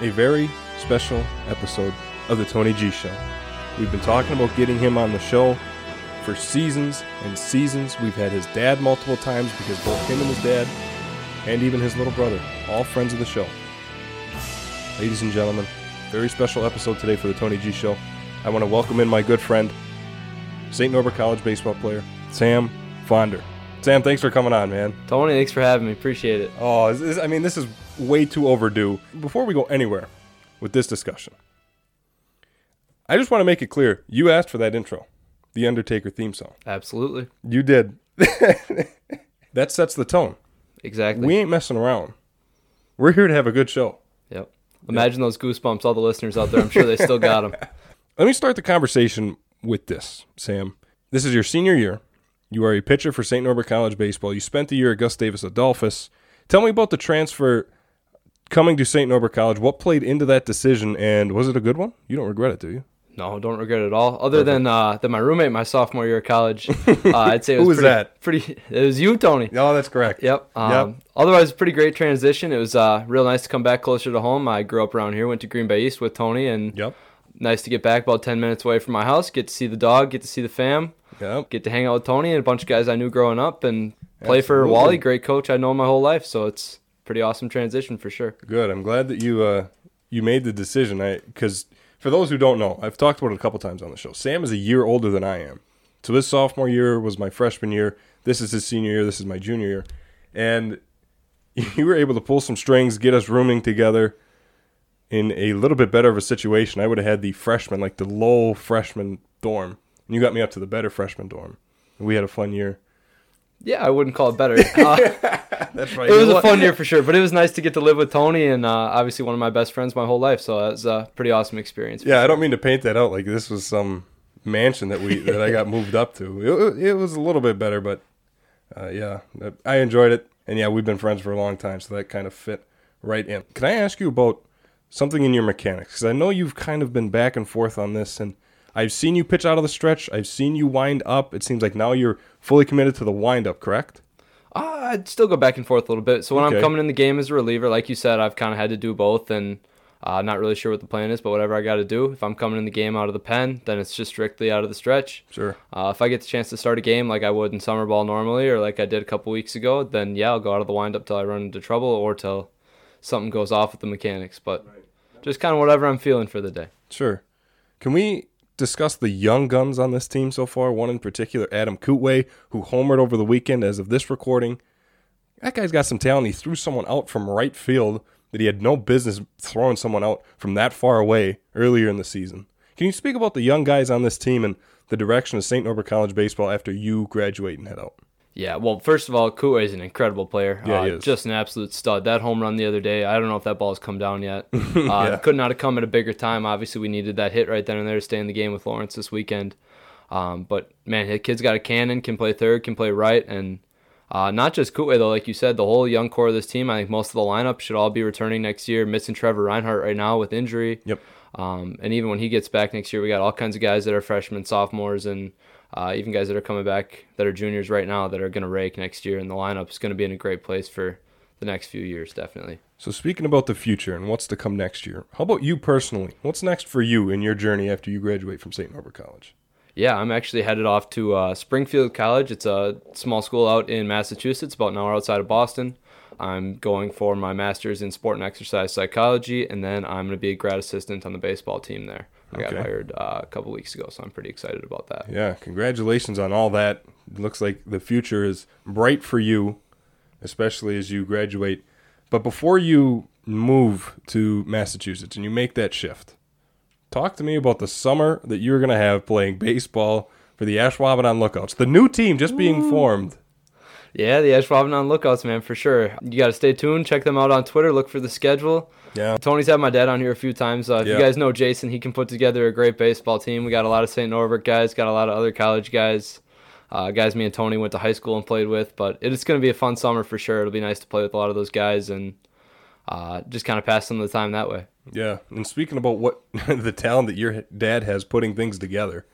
a very special episode of the Tony G Show. We've been talking about getting him on the show for seasons and seasons. We've had his dad multiple times because both him and his dad, and even his little brother, all friends of the show. Ladies and gentlemen, very special episode today for the Tony G Show. I want to welcome in my good friend, St. Norbert College baseball player, Sam Fonder. Sam, thanks for coming on, man. Tony, thanks for having me. Appreciate it. Oh, this, I mean, this is way too overdue. Before we go anywhere with this discussion, I just want to make it clear you asked for that intro, the Undertaker theme song. Absolutely. You did. that sets the tone. Exactly. We ain't messing around. We're here to have a good show. yep. Imagine those goosebumps, all the listeners out there. I'm sure they still got them. Let me start the conversation with this, Sam. This is your senior year. You are a pitcher for St. Norbert College Baseball. You spent the year at Gustavus Adolphus. Tell me about the transfer coming to St. Norbert College. What played into that decision, and was it a good one? You don't regret it, do you? No, don't regret it at all. Other than uh, than my roommate my sophomore year of college, uh, I'd say it was, Who was pretty, that? Pretty. It was you, Tony. No, that's correct. Yep. Um, Otherwise, pretty great transition. It was uh, real nice to come back closer to home. I grew up around here, went to Green Bay East with Tony, and Yep. nice to get back about 10 minutes away from my house, get to see the dog, get to see the fam, Yep. get to hang out with Tony and a bunch of guys I knew growing up, and play for Wally, great coach I know my whole life. So it's pretty awesome transition for sure. Good. I'm glad that you uh, you made the decision. I because for those who don't know, I've talked about it a couple times on the show. Sam is a year older than I am. So his sophomore year was my freshman year. This is his senior year. This is my junior year, and you were able to pull some strings, get us rooming together in a little bit better of a situation. I would have had the freshman, like the low freshman dorm, and you got me up to the better freshman dorm. We had a fun year. Yeah, I wouldn't call it better. Uh, That's right. it was a fun year for sure, but it was nice to get to live with Tony and uh, obviously one of my best friends my whole life. So that was a pretty awesome experience. Yeah, I don't mean to paint that out like this was some mansion that we that I got moved up to. It, it was a little bit better, but uh, yeah, I enjoyed it, and yeah, we've been friends for a long time, so that kind of fit right in. Can I ask you about something in your mechanics? Because I know you've kind of been back and forth on this, and I've seen you pitch out of the stretch. I've seen you wind up. It seems like now you're fully committed to the wind up, correct? Uh, I'd still go back and forth a little bit. So when Okay. I'm coming in the game as a reliever, like you said, I've kind of had to do both, and uh, not really sure what the plan is, but whatever I got to do. If I'm coming in the game out of the pen, then it's just strictly out of the stretch. Sure. Uh, if I get the chance to start a game like I would in summer ball normally, or like I did a couple weeks ago, then yeah, I'll go out of the windup till I run into trouble or till something goes off with the mechanics. But just kind of whatever I'm feeling for the day. Sure. Can we discuss the young guns on this team so far? One in particular, Adam Kootway, who homered over the weekend as of this recording. That guy's got some talent. He threw someone out from right field that he had no business throwing someone out from that far away earlier in the season. Can you speak about the young guys on this team and the direction of St. Norbert College baseball after you graduate and head out? Yeah, well, first of all, Koué is an incredible player. Yeah, uh, he is. Just an absolute stud. That home run the other day, I don't know if that ball has come down yet. Uh, Yeah. Could not have come at a bigger time. Obviously, we needed that hit right then and there to stay in the game with Lawrence this weekend. Um, but, man, the kid's got a cannon, can play third, can play right. And uh, not just Koué, though, like you said, the whole young core of this team, I think most of the lineup should all be returning next year. Missing Trevor Reinhardt right now with injury. Yep. Um, and even when he gets back next year, we got all kinds of guys that are freshmen, sophomores, and uh, even guys that are coming back that are juniors right now that are going to rake next year. And the lineup is going to be in a great place for the next few years, definitely. So, speaking about the future and what's to come next year, how about you personally? What's next for you in your journey after you graduate from St. Norbert College? Yeah, I'm actually headed off to uh, Springfield College. It's a small school out in Massachusetts, about an hour outside of Boston. I'm going for my master's in sport and exercise psychology, and then I'm going to be a grad assistant on the baseball team there. I got hired uh, a couple weeks ago, so I'm pretty excited about that. Yeah, congratulations on all that. It looks like the future is bright for you, especially as you graduate. But before you move to Massachusetts and you make that shift, talk to me about the summer that you're going to have playing baseball for the Ashwaubenon Lookouts, the new team just being formed. Yeah, the Ashwaubenon Lookouts, man, for sure. You got to stay tuned. Check them out on Twitter. Look for the schedule. Yeah, Tony's had my dad on here a few times. Uh, if Yeah. you guys know Jason, he can put together a great baseball team. We got a lot of St. Norbert guys, got a lot of other college guys, uh, guys me and Tony went to high school and played with. But it is going to be a fun summer for sure. It'll be nice to play with a lot of those guys and uh, just kind of pass some of the time that way. yeah. And speaking about what the talent that your dad has putting things together,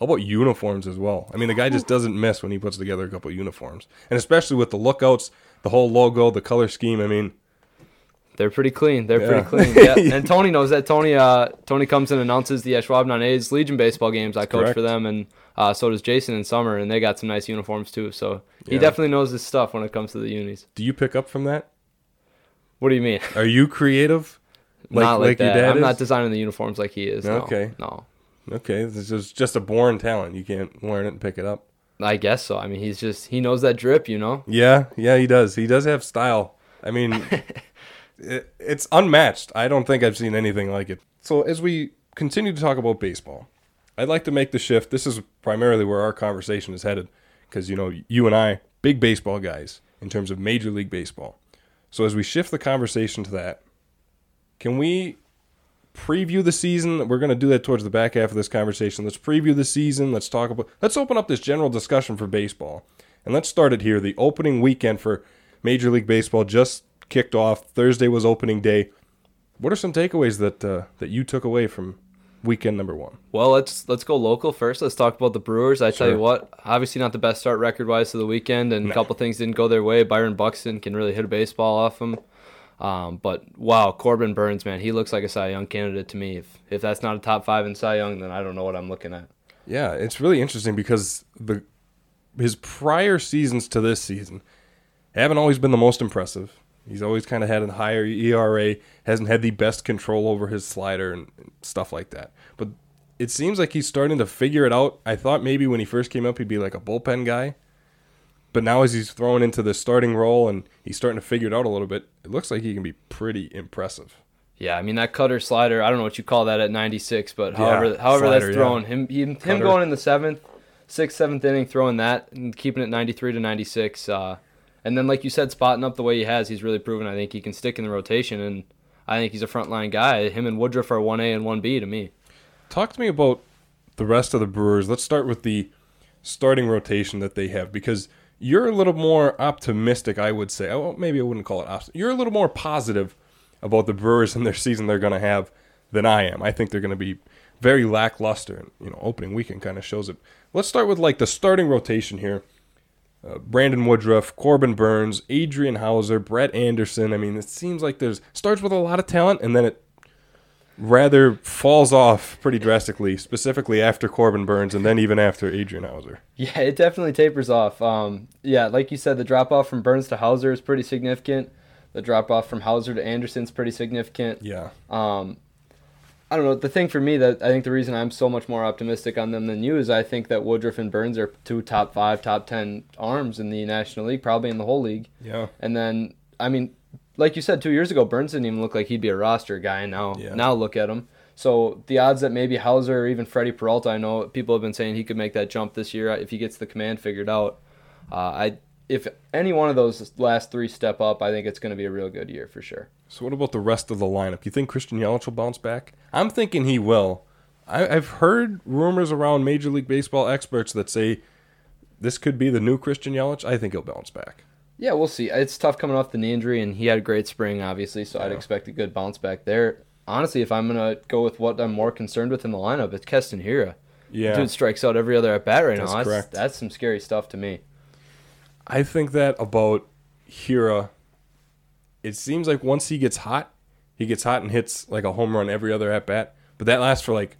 how about uniforms as well? I mean, the guy just doesn't miss when he puts together a couple uniforms, and especially with the lookouts, the whole logo, the color scheme. I mean, They're pretty clean. They're Yeah. pretty clean. Yeah. and Tony knows that. Tony uh, Tony comes and announces the uh, Schwab A's Legion baseball games. I coach Correct. for them, and uh, so does Jason in summer, and they got some nice uniforms too. So he Yeah. definitely knows his stuff when it comes to the unis. Do you pick up from that? What do you mean? Are you creative? not like, your that. dad I'm is? not designing the uniforms like he is. no. Okay. No. Okay, this is just a born talent. You can't learn it and pick it up. I guess so. I mean, he's just he knows that drip, you know. Yeah, yeah, he does. He does have style. I mean, it, it's unmatched. I don't think I've seen anything like it. So, as we continue to talk about baseball, I'd like to make the shift. This is primarily where our conversation is headed because, you know, you and I, big baseball guys in terms of Major League Baseball. So, as we shift the conversation to that, can we preview the season? We're going to do that towards the back half of this conversation. Let's preview the season. Let's talk about, let's open up this general discussion for baseball. And let's start it here. The opening weekend for Major League Baseball just kicked off. Thursday was opening day. What are some takeaways that uh, that you took away from weekend number one? Well, let's let's go local first. Let's talk about the Brewers. I tell you what, obviously not the best start record wise to the weekend, and a couple things didn't go their way. Byron Buxton can really hit a baseball off him. Um, but wow, Corbin Burnes, man, he looks like a Cy Young candidate to me. If if that's not a top five in Cy Young, then I don't know what I'm looking at. Yeah, it's really interesting because the his prior seasons to this season haven't always been the most impressive. He's always kind of had a higher ERA, hasn't had the best control over his slider and and stuff like that. But it seems like he's starting to figure it out. I thought maybe when he first came up he'd be like a bullpen guy. But now as he's thrown into the starting role and he's starting to figure it out a little bit, it looks like he can be pretty impressive. Yeah, I mean that cutter slider. I don't know what you call that at 96, but Yeah, however, however slider, that's yeah. thrown, him he, him Cutter. going in the seventh, sixth, seventh inning, throwing that and keeping it 93 to 96. Uh, and then like you said, spotting up the way he has, he's really proven. I think he can stick in the rotation, and I think he's a frontline guy. Him and Woodruff are one A and one B to me. Talk to me about the rest of the Brewers. Let's start with the starting rotation that they have because you're a little more optimistic, I would say. Oh, maybe I wouldn't call it optimistic. You're a little more positive about the Brewers and their season they're going to have than I am. I think they're going to be very lackluster, and you know, opening weekend kind of shows it. Let's start with like the starting rotation here. Uh, Brandon Woodruff, Corbin Burnes, Adrian Houser, Brett Anderson. I mean, it seems like there's starts with a lot of talent and then it rather falls off pretty drastically, specifically after Corbin Burnes and then even after Adrian Houser. Yeah, it definitely tapers off. Um, yeah, like you said, the drop off from Burnes to Houser is pretty significant. The drop off from Houser to Anderson's pretty significant. Yeah. Um, I don't know. The thing for me that I think the reason I'm so much more optimistic on them than you is I think that Woodruff and Burnes are two top five, top ten arms in the National League, probably in the whole league. Yeah. And then, I mean, like you said, two years ago, Burnes didn't even look like he'd be a roster guy. And now, Yeah. now look at him. So the odds that maybe Houser or even Freddie Peralta, I know people have been saying he could make that jump this year if he gets the command figured out. Uh, I if any one of those last three step up, I think it's going to be a real good year for sure. So what about the rest of the lineup? You think Christian Yelich will bounce back? I'm thinking he will. I, I've heard rumors around Major League Baseball experts that say this could be the new Christian Yelich. I think he'll bounce back. Yeah, we'll see. It's tough coming off the knee injury, and he had a great spring, obviously, so I'd expect a good bounce back there. Honestly, if I'm going to go with what I'm more concerned with in the lineup, it's Keston Hiura. Yeah. Dude strikes out every other at bat right That's now. That's, correct. that's some scary stuff to me. I think that about Hiura. It seems like once he gets hot, he gets hot and hits like a home run every other at bat. But that lasts for like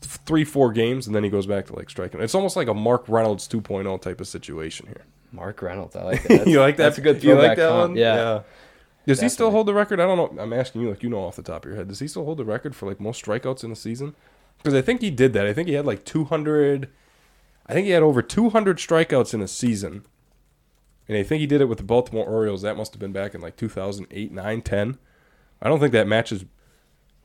three, four games, and then he goes back to like striking. It's almost like a Mark Reynolds 2.0 type of situation here. Mark Reynolds, I like that. You like that? That's a good you like that comp. one? Yeah. Does he still hold the record? I don't know. I'm asking you, like you know off the top of your head. Does he still hold the record for like most strikeouts in a season? Because I think he did that. I think he had like 200. I think he had over 200 strikeouts in a season. And I think he did it with the Baltimore Orioles. That must have been back in like 2008, 9, 10. I don't think that matches.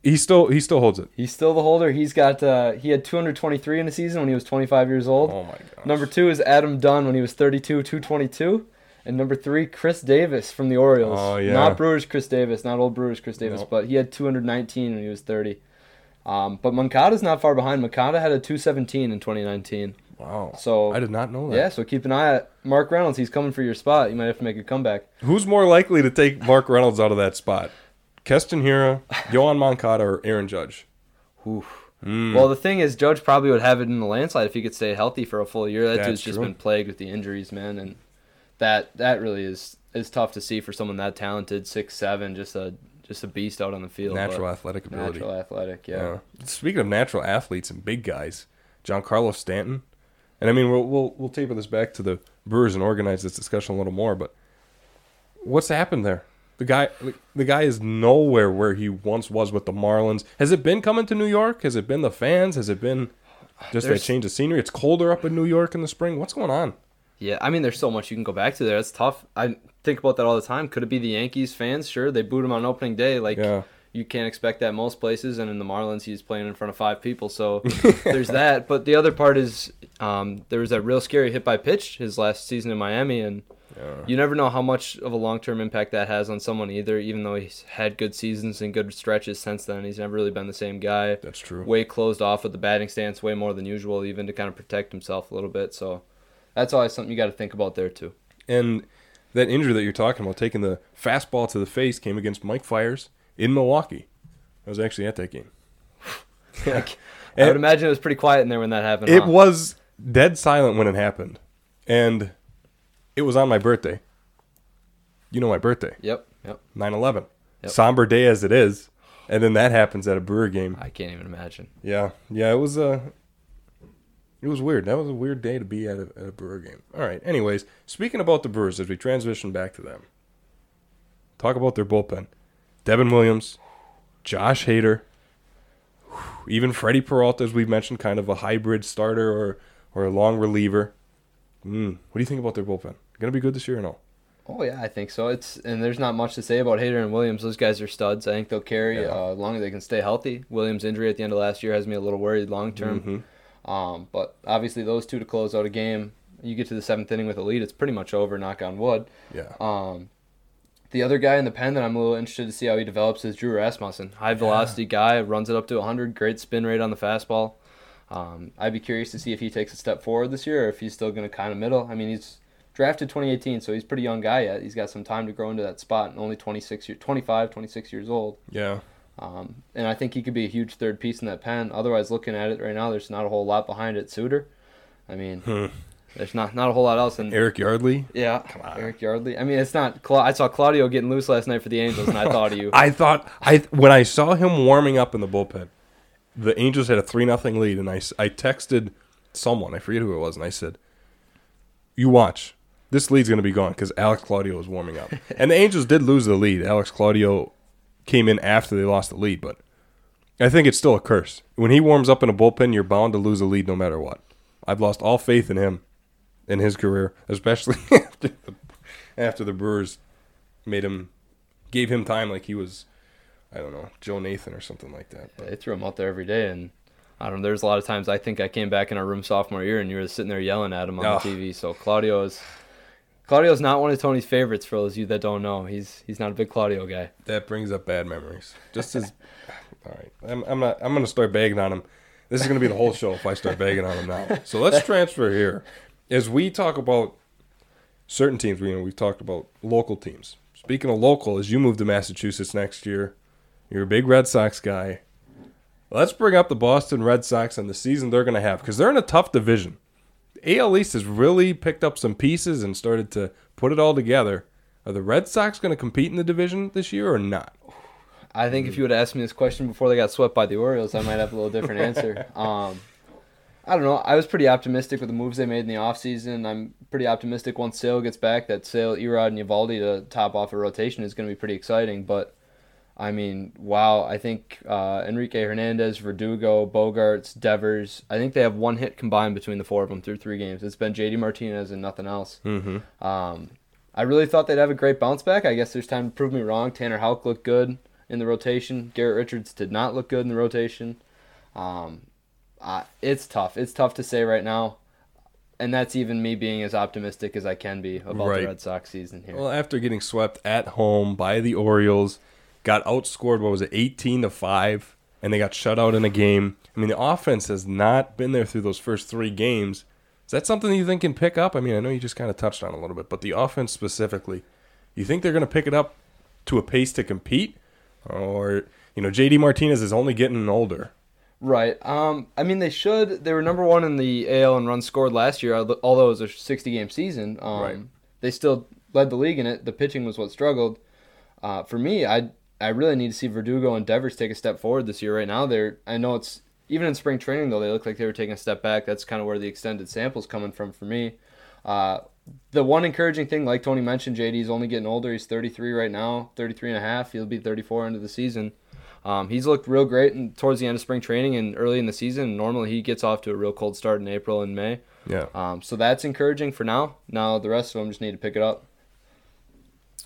He still he still holds it. He's still the holder. He's got uh, he had 223 in a season when he was 25 years old. Oh my god. Number two is Adam Dunn when he was 32, 222. And number three, Chris Davis from the Orioles. Oh, yeah. Not Brewers Chris Davis, not old Brewers Chris Davis, Nope. but he had 219 when he was 30. Um, but Moncada's not far behind. Moncada had a 217 in 2019. Wow. So I did not know that. yeah, so keep an eye at Mark Reynolds. He's coming for your spot. You might have to make a comeback. Who's more likely to take Mark Reynolds out of that spot? Keston Hiura, Yoán Moncada, or Aaron Judge? Oof. Hmm. Well, the thing is, Judge probably would have it in the landslide if he could stay healthy for a full year. That That's dude's just true. been plagued with the injuries, man, and that that really is is tough to see for someone that talented, six seven, just a just a beast out on the field. Natural athletic ability. natural athletic, yeah. Yeah. Speaking of natural athletes and big guys, Giancarlo Stanton, and I mean we'll we'll we'll taper this back to the Brewers and organize this discussion a little more, but what's happened there? The guy the guy is nowhere where he once was with the Marlins. Has it been coming to New York? Has it been the fans? Has it been just that change of scenery? It's colder up in New York in the spring. What's going on? Yeah, I mean, there's so much you can go back to there. It's tough. I think about that all the time. Could it be the Yankees fans? Sure, they booed him on opening day. Like, Yeah. you can't expect that most places. And in the Marlins, he's playing in front of five people. So there's that. But the other part is um, there was that real scary hit by pitch his last season in Miami. And you never know how much of a long term impact that has on someone either, even though he's had good seasons and good stretches since then. He's never really been the same guy. That's true. Way closed off with the batting stance, way more than usual, even to kind of protect himself a little bit. So that's always something you got to think about there, too. And that injury that you're talking about, taking the fastball to the face, came against Mike Fiers in Milwaukee. I was actually at that game. I would imagine it was pretty quiet in there when that happened. It huh? was dead silent when it happened, and it was on my birthday. You know my birthday, Yep, yep. 9/11. Yep. Somber day as it is, and then that happens at a Brewer game. I can't even imagine. Yeah, yeah, it was a. It was weird. That was a weird day to be at a, at a Brewer game. All right. Anyways, speaking about the Brewers, as we transition back to them, talk about their bullpen. Devin Williams, Josh Hader, even Freddie Peralta, as we've mentioned, kind of a hybrid starter or or a long reliever. Mm, what do you think about their bullpen? Going to be good this year or no? Oh yeah, I think so. It's and there's not much to say about Hader and Williams. Those guys are studs. I think they'll carry Yeah. uh, as long as they can stay healthy. Williams' injury at the end of last year has me a little worried long term. Mm-hmm. Um, but obviously those two to close out a game. You get to the seventh inning with a lead, it's pretty much over. Knock on wood. Yeah. Um, the other guy in the pen that I'm a little interested to see how he develops is Drew Rasmussen. High velocity guy, runs it up to 100, great spin rate on the fastball. Um, I'd be curious to see if he takes a step forward this year or if he's still going to kind of middle. I mean, he's drafted 2018, so he's a pretty young guy yet. He's got some time to grow into that spot, and only 26 year, 25, 26 years old. Yeah. Um, and I think he could be a huge third piece in that pen. Otherwise, looking at it right now, there's not a whole lot behind it. Suter, I mean, Hmm. there's not not a whole lot else. And Eric Yardley. yeah, come on. Eric Yardley. I mean, it's not. Cla- I saw Claudio getting loose last night for the Angels, and I thought of you. I thought I when I saw him warming up in the bullpen, the Angels had a three nothing lead, and I I texted someone I forget who it was, and I said, "You watch, this lead's gonna be gone because Alex Claudio is warming up." and the Angels did lose the lead. Alex Claudio came in after they lost the lead, but I think it's still a curse. When he warms up in a bullpen, you're bound to lose a lead no matter what. I've lost all faith in him in his career, especially after the, after the Brewers made him gave him time like he was I don't know, Joe Nathan or something like that. But They threw him out there every day, and I don't know. There's a lot of times I think I came back in our room sophomore year, and you were sitting there yelling at him on Oh. the TV. So Claudio is. Claudio's not one of Tony's favorites for those of you that don't know. He's he's not a big Claudio guy. that brings up bad memories. Just as all right, I'm, I'm not. I'm gonna start begging on him. This is gonna be the whole show if I start begging on him now. So let's transfer here. As we talk about certain teams, we you know we've talked about local teams. Speaking of local, as you move to Massachusetts next year, you're a big Red Sox guy. Let's bring up the Boston Red Sox and the season they're gonna have because they're in a tough division. AL East has really picked up some pieces and started to put it all together. Are the Red Sox going to compete in the division this year or not? I think if you would have asked me this question before they got swept by the Orioles, I might have a little different answer. Um, I don't know. I was pretty optimistic with the moves they made in the offseason. I'm pretty optimistic once Sale gets back that Sale, E-Rod, and Eovaldi to top off a rotation is going to be pretty exciting. But, I mean, wow. I think uh, Enrique Hernandez, Verdugo, Bogaerts, Devers, I think they have one hit combined between the four of them through three games. It's been JD Martinez and nothing else. Mm-hmm. Um, I really thought they'd have a great bounce back. I guess there's time to prove me wrong. Tanner Houck looked good in the rotation. Garrett Richards did not look good in the rotation. Um, uh, it's tough. It's tough to say right now. And that's even me being as optimistic as I can be about Right. the Red Sox season here. Well, after getting swept at home by the Orioles, got outscored. What was it, eighteen to five, and they got shut out in a game. I mean, the offense has not been there through those first three games. Is that something you think can pick up? I mean, I know you just kind of touched on a little bit, but the offense specifically, you think they're going to pick it up to a pace to compete, or you know, JD Martinez is only getting older. Right. Um. I mean, they should. They were number one in the AL in runs scored last year, although it was a 60 game season. Um, Right. They still led the league in it. The pitching was what struggled. Uh, for me, I I really need to see Verdugo and Devers take a step forward this year. Right now, they're I know it's even in spring training though they look like they were taking a step back. That's kind of where the extended sample's coming from for me. Uh, the one encouraging thing, like Tony mentioned, JD is only getting older. He's 33 right now, 33 and a half. He'll be 34 into the season. Um, he's looked real great in, towards the end of spring training and early in the season. Normally, he gets off to a real cold start in April and May. Yeah. Um, so that's encouraging for now. Now the rest of them just need to pick it up.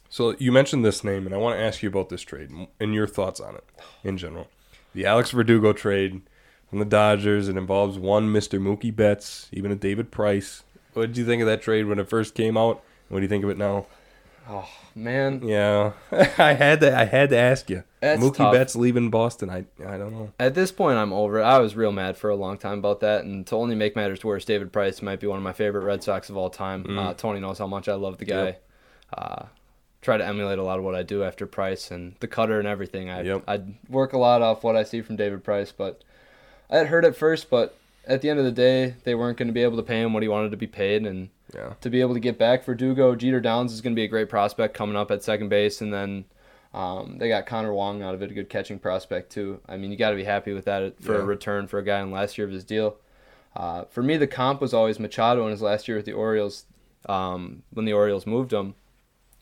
So you mentioned this name, and I want to ask you about this trade and your thoughts on it in general. The Alex Verdugo trade from the Dodgers. It involves one Mr. Mookie Betts, even a David Price. What did you think of that trade when it first came out? What do you think of it now? Oh man, Yeah, I had to. I had to ask you. That's Mookie tough. Betts leaving Boston. I I don't know. At this point, I'm over it. I was real mad for a long time about that, and to only make matters worse, David Price might be one of my favorite Red Sox of all time. Uh, Tony knows how much I love the guy. Mm. Yep. Uh, try to emulate a lot of what I do after Price and the cutter and everything. I Yep. I work a lot off what I see from David Price, but I had heard at first, but at the end of the day, they weren't going to be able to pay him what he wanted to be paid, and Yeah. to be able to get back Verdugo, Jeter Downs is going to be a great prospect coming up at second base, and then um, they got Connor Wong out of it, a good catching prospect too. I mean, you got to be happy with that for Yeah. a return for a guy in last year of his deal. Uh, for me, the comp was always Machado in his last year with the Orioles. Um, when the Orioles moved him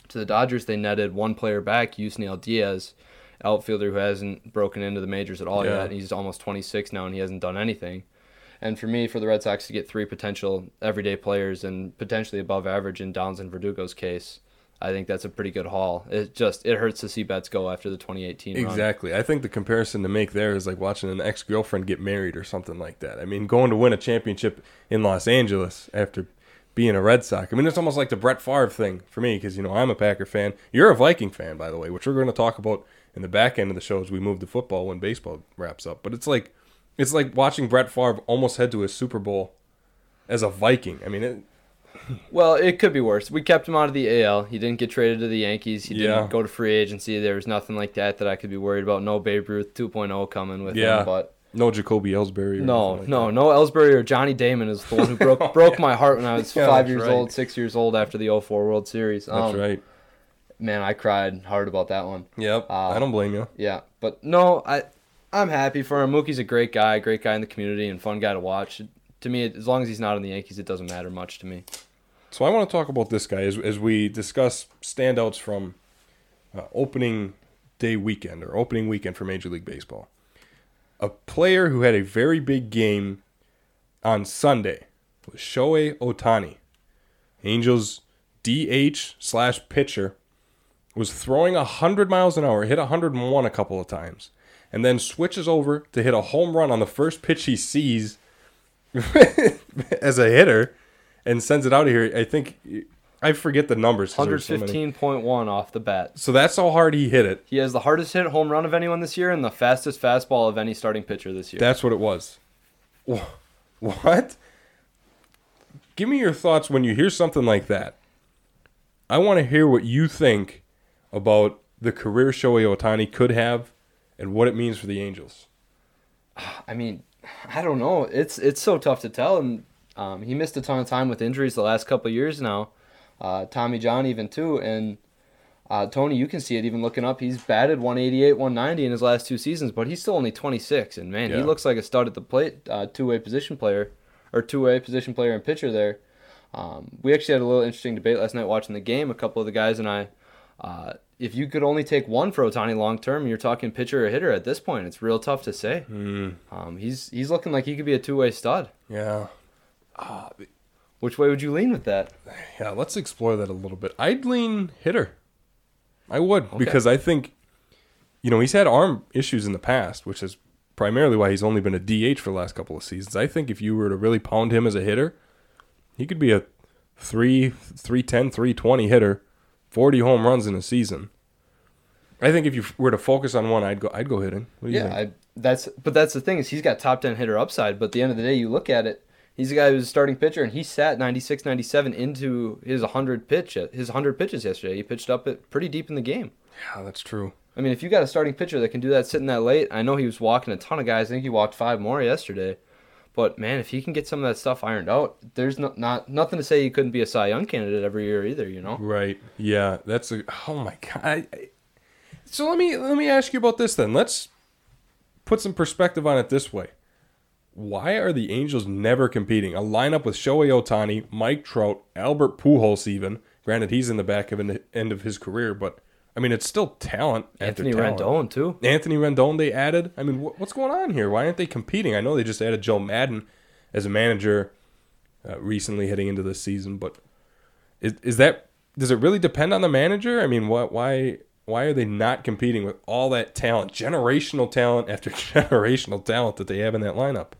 to the Dodgers, they netted one player back, Yusniel Diaz, outfielder who hasn't broken into the majors at all Yeah. yet. He's almost 26 now, and he hasn't done anything. And for me, for the Red Sox to get three potential everyday players and potentially above average in Downs and Verdugo's case, I think that's a pretty good haul. It just it hurts to see Betts go after the 2018 run. Exactly. I think the comparison to make there is like watching an ex girlfriend get married or something like that. I mean, going to win a championship in Los Angeles after being a Red Sox. I mean, it's almost like the Brett Favre thing for me because, you know, I'm a Packer fan. You're a Viking fan, by the way, which we're going to talk about in the back end of the show as we move to football when baseball wraps up. But it's like, it's like watching Brett Favre almost head to a Super Bowl as a Viking. I mean, it, Well, it could be worse. We kept him out of the AL. He didn't get traded to the Yankees. He Yeah. didn't go to free agency. There was nothing like that that I could be worried about. No Babe Ruth 2.0 coming with Yeah. him. But no Jacoby Ellsbury. No, like no, that. no Ellsbury or Johnny Damon is the one who broke broke my heart when I was Yeah, five years right. old, six years old after the 04 World Series. That's Um, right. Man, I cried hard about that one. Yep. uh, I don't blame you. Yeah, but no, I I'm happy for him. Mookie's a great guy, great guy in the community, and fun guy to watch. To me, as long as he's not on the Yankees, it doesn't matter much to me. So I want to talk about this guy as, as we discuss standouts from uh, opening day weekend or opening weekend for Major League Baseball. A player who had a very big game on Sunday was Shohei Ohtani. Angels DH slash pitcher was throwing 100 miles an hour, hit 101 a couple of times, and then switches over to hit a home run on the first pitch he sees as a hitter and sends it out of here. I think I forget the numbers. there's so 115.1 off the bat. So that's how hard he hit it. He has the hardest hit home run of anyone this year and the fastest fastball of any starting pitcher this year. That's what it was. What? Give me your thoughts when you hear something like that. I want to hear what you think about the career Shohei Ohtani could have and what it means for the Angels. I mean, I don't know. It's it's so tough to tell. And um, he missed a ton of time with injuries the last couple of years now. Uh, Tommy John even too. And uh, Tony, you can see it even looking up. He's batted 188, 190 in his last two seasons, but he's still only 26. And man, he looks like a stud at the plate, uh, two way position player or two way position player and pitcher there. Um, we actually had a little interesting debate last night watching the game. A couple of the guys and I. Uh, if you could only take one for Ohtani long term, you're talking pitcher or hitter at this point. It's real tough to say. Um, he's he's looking like he could be a two way stud. Yeah. Which way would you lean with that? Yeah, let's explore that a little bit. I'd lean hitter. I would because I think you know, he's had arm issues in the past, which is primarily why he's only been a DH for the last couple of seasons. I think if you were to really pound him as a hitter, he could be a 3 310 320 hitter, 40 home runs in a season. I think if you were to focus on one, I'd go I'd go hitting. What do you Yeah? I, that's but that's the thing is he's got top ten hitter upside. But at the end of the day, you look at it, he's a guy who's a starting pitcher, and he sat 96, 97 into his 100 pitch his 100 pitches yesterday. He pitched up it pretty deep in the game. yeah, that's true. I mean, if you got a starting pitcher that can do that sitting that late, I know he was walking a ton of guys. I think he walked five more yesterday. But man, if he can get some of that stuff ironed out, there's no, not nothing to say he couldn't be a Cy Young candidate every year either. You know. Right. Yeah. That's a. Oh my god. I, I, So let me let me ask you about this then. Let's put some perspective on it this way. Why are the Angels never competing? A lineup with Shohei Ohtani, Mike Trout, Albert Pujols, even. Granted, he's in the back of an end of his career, but I mean, it's still talent. Anthony talent. Rendon too. Anthony Rendon they added. I mean, wh- what's going on here? Why aren't they competing? I know they just added Joe Maddon as a manager uh, recently heading into this season, but is is that does it really depend on the manager? I mean, what why why are they not competing with all that talent, generational talent after generational talent that they have in that lineup?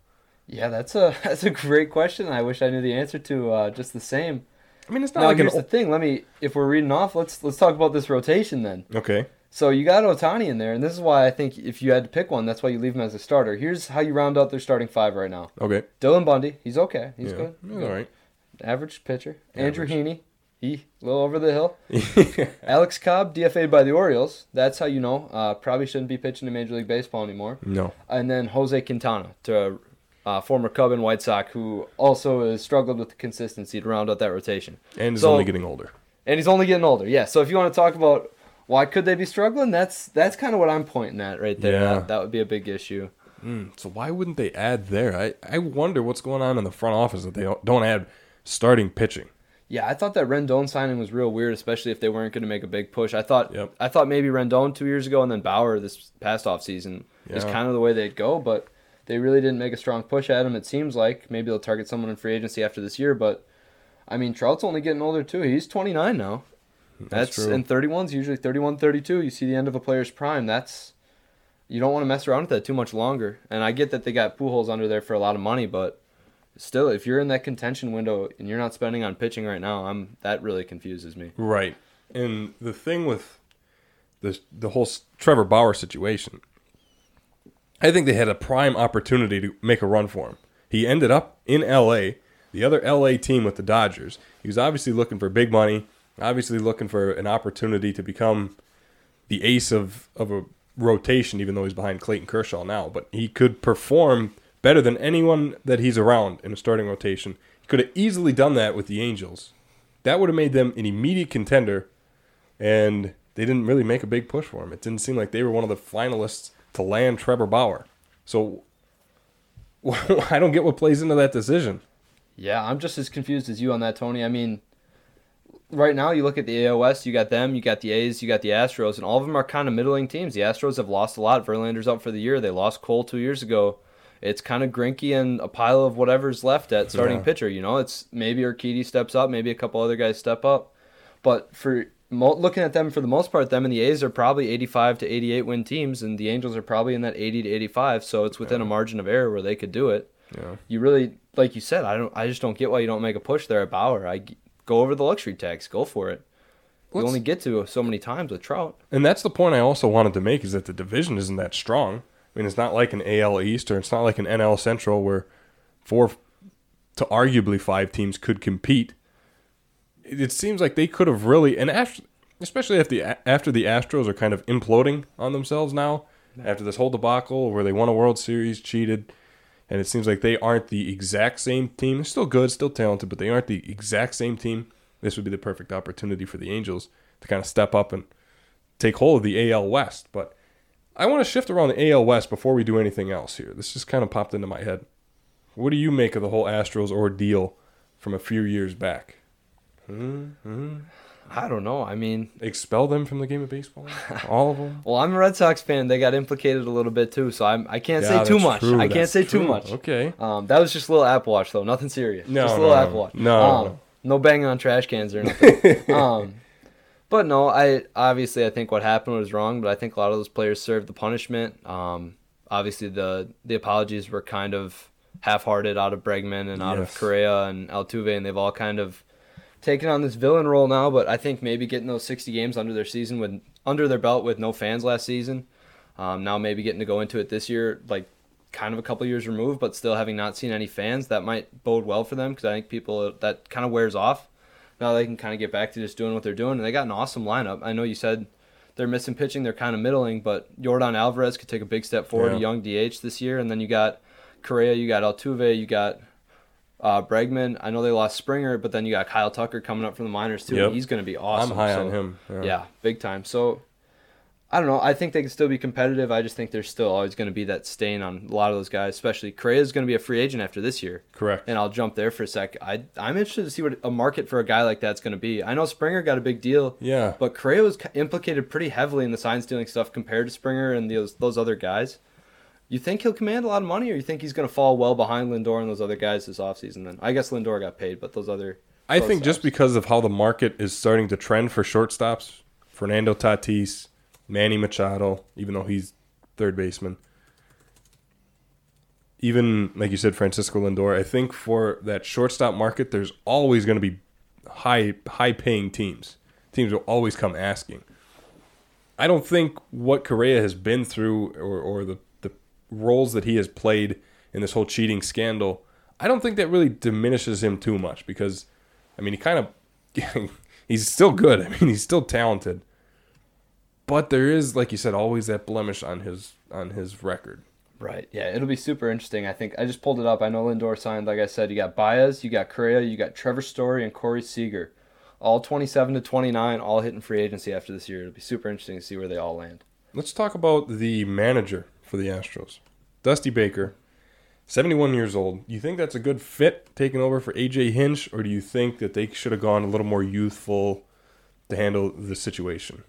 Yeah, that's a that's a great question. I wish I knew the answer to uh, just the same. I mean, it's not Now like an here's the thing. Let me, if we're reading off, let's let's talk about this rotation then. okay. So you got Ohtani in there, and this is why I think if you had to pick one, that's why you leave him as a starter. Here's how you round out their starting five right now: Okay. Dylan Bundy, he's okay, he's yeah. good, He's all right. average pitcher. Andrew Heaney, he a little over the hill. Alex Cobb, DFA'd by the Orioles. That's how you know. Uh, probably shouldn't be pitching in Major League Baseball anymore. no. And then Jose Quintana, to uh, former Cub and White Sox, who also has struggled with the consistency to round out that rotation. And is So- only getting older. And he's only getting older. Yeah. So if you want to talk about why could they be struggling, that's that's kind of what I'm pointing at right there. Yeah. That, that would be a big issue. Mm, so why wouldn't they add there? I, I wonder what's going on in the front office that they don't- don't add starting pitching. Yeah, I thought that Rendon signing was real weird, especially if they weren't going to make a big push. I thought Yep. I thought maybe Rendon two years ago and then Bauer this past off season is kind of the way they'd go, but they really didn't make a strong push at him. It seems like maybe they'll target someone in free agency after this year, but I mean Trout's only getting older too. He's 29 now. That's That's, true. and 31's usually 31, 32. You see the end of a player's prime. That's you don't want to mess around with that too much longer. And I get that they got Pujols under there for a lot of money, but still, if you're in that contention window and you're not spending on pitching right now, I'm that really confuses me. Right. And the thing with the the whole Trevor Bauer situation, I think they had a prime opportunity to make a run for him. He ended up in L.A., the other L.A. team with the Dodgers. He was obviously looking for big money, obviously looking for an opportunity to become the ace of, of a rotation, even though he's behind Clayton Kershaw now. But he could perform better than anyone that he's around in a starting rotation. He could have easily done that with the Angels. That would have made them an immediate contender, and they didn't really make a big push for him. It didn't seem like they were one of the finalists to land Trevor Bauer. So I don't get what plays into that decision. Yeah, I'm just as confused as you on that, Tony. I mean, right now you look at the AOS, you got them, you got the A's, you got the Astros, and all of them are kind of middling teams. The Astros have lost a lot. Verlander's out for the year. They lost Cole two years ago. It's kind of Greinke and a pile of whatever's left at starting Yeah. pitcher. You know, it's maybe Urquidy steps up, maybe a couple other guys step up, but for looking at them for the most part, them and the A's are probably 85 to 88 win teams, and the Angels are probably in that 80 to 85. So it's within a margin of error where they could do it Yeah. you really like you said i don't i just don't get why you don't make a push there at bauer I go over the luxury tax go for it you Let's- only get to so many times with trout And that's the point I also wanted to make is that the division isn't that strong. I mean, it's not like an AL East or it's not like an NL Central where four to arguably five teams could compete. It seems like they could have really, and especially after the after the Astros are kind of imploding on themselves now after this whole debacle where they won a World Series, cheated, and it seems like they aren't the exact same team. They're still good, still talented, but they aren't the exact same team. This would be the perfect opportunity for the Angels to kind of step up and take hold of the AL West. But I want to shift around the AL West before we do anything else here. This just kind of popped into my head. What do you make of the whole Astros ordeal from a few years back? I don't know i mean Expel them from the game of baseball? All of them? well i'm a red sox fan they got implicated a little bit too so i'm i can't Yeah, say too much true, i can't that's say too much Okay. um that was just a little apple watch though nothing serious No, just a little no. apple watch No, um, no. no banging on trash cans or anything. um But no, I obviously I think what happened was wrong, but I think a lot of those players served the punishment. Um, obviously the the apologies were kind of half-hearted out of Bregman and out Yes. of Correa and Altuve, and they've all kind of taken on this villain role now. But I think maybe getting those 60 games under their season with under their belt with no fans last season, um, now maybe getting to go into it this year, like kind of a couple years removed, but still having not seen any fans, that might bode well for them because I think people that kind of wears off. Now they can kind of get back to just doing what they're doing, and they got an awesome lineup. I know you said they're missing pitching, they're kind of middling, but Yordan Alvarez could take a big step forward, Yeah. a young DH this year, and then you got Correa, you got Altuve, you got uh, Bregman. I know they lost Springer, but then you got Kyle Tucker coming up from the minors too. Yep. He's going to be awesome. I'm high So- on him. yeah, big time. So I don't know. I think they can still be competitive. I just think there's still always going to be that stain on a lot of those guys, especially Correa is going to be a free agent after this year. Correct. And I'll jump there for a sec. I, I'm interested to see what a market for a guy like that's going to be. I know Springer got a big deal. Yeah. But Correa was implicated pretty heavily in the sign stealing stuff compared to Springer and those those other guys. You think he'll command a lot of money, or you think he's going to fall well behind Lindor and those other guys this offseason? Then I guess Lindor got paid, but those other. I think just because of how the market is starting to trend for shortstops, Fernando Tatis, Manny Machado, even though he's third baseman, even like you said, Francisco Lindor. I think for that shortstop market, there's always going to be high high paying teams. Teams will always come asking. I don't think what Correa has been through or, or the, the roles that he has played in this whole cheating scandal, I don't think that really diminishes him too much because, I mean, he kind of, he's still good. I mean, he's still talented. But there is, like you said, always that blemish on his on his record. Right. Yeah, it'll be super interesting. I think I just pulled it up. I know Lindor signed, like I said, you got Baez, you got Correa, you got Trevor Story, and Corey Seager. All 27 to 29, all hitting free agency after this year. It'll be super interesting to see where they all land. Let's talk about the manager for the Astros, Dusty Baker, 71 years old. You think that's a good fit taking over for AJ Hinch, or do you think that they should have gone a little more youthful to handle the situation?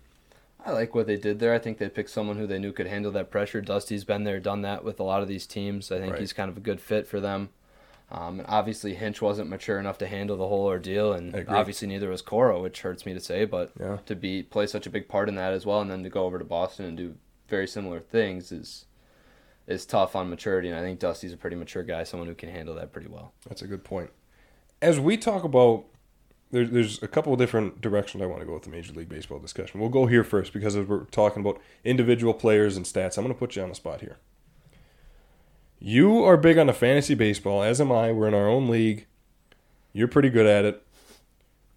I like what they did there. I think they picked someone who they knew could handle that pressure. Dusty's been there, done that with a lot of these teams. I think Right. he's kind of a good fit for them. Um, and obviously, Hinch wasn't mature enough to handle the whole ordeal, and obviously neither was Cora, which hurts me to say. But Yeah. to be play such a big part in that as well, and then to go over to Boston and do very similar things is is tough on maturity. And I think Dusty's a pretty mature guy, someone who can handle that pretty well. That's a good point. As we talk about, there's there's a couple of different directions I want to go with the Major League Baseball discussion. We'll go here first because as we're talking about individual players and stats, I'm going to put you on the spot here. You are big on the fantasy baseball, as am I. We're in our own league. You're pretty good at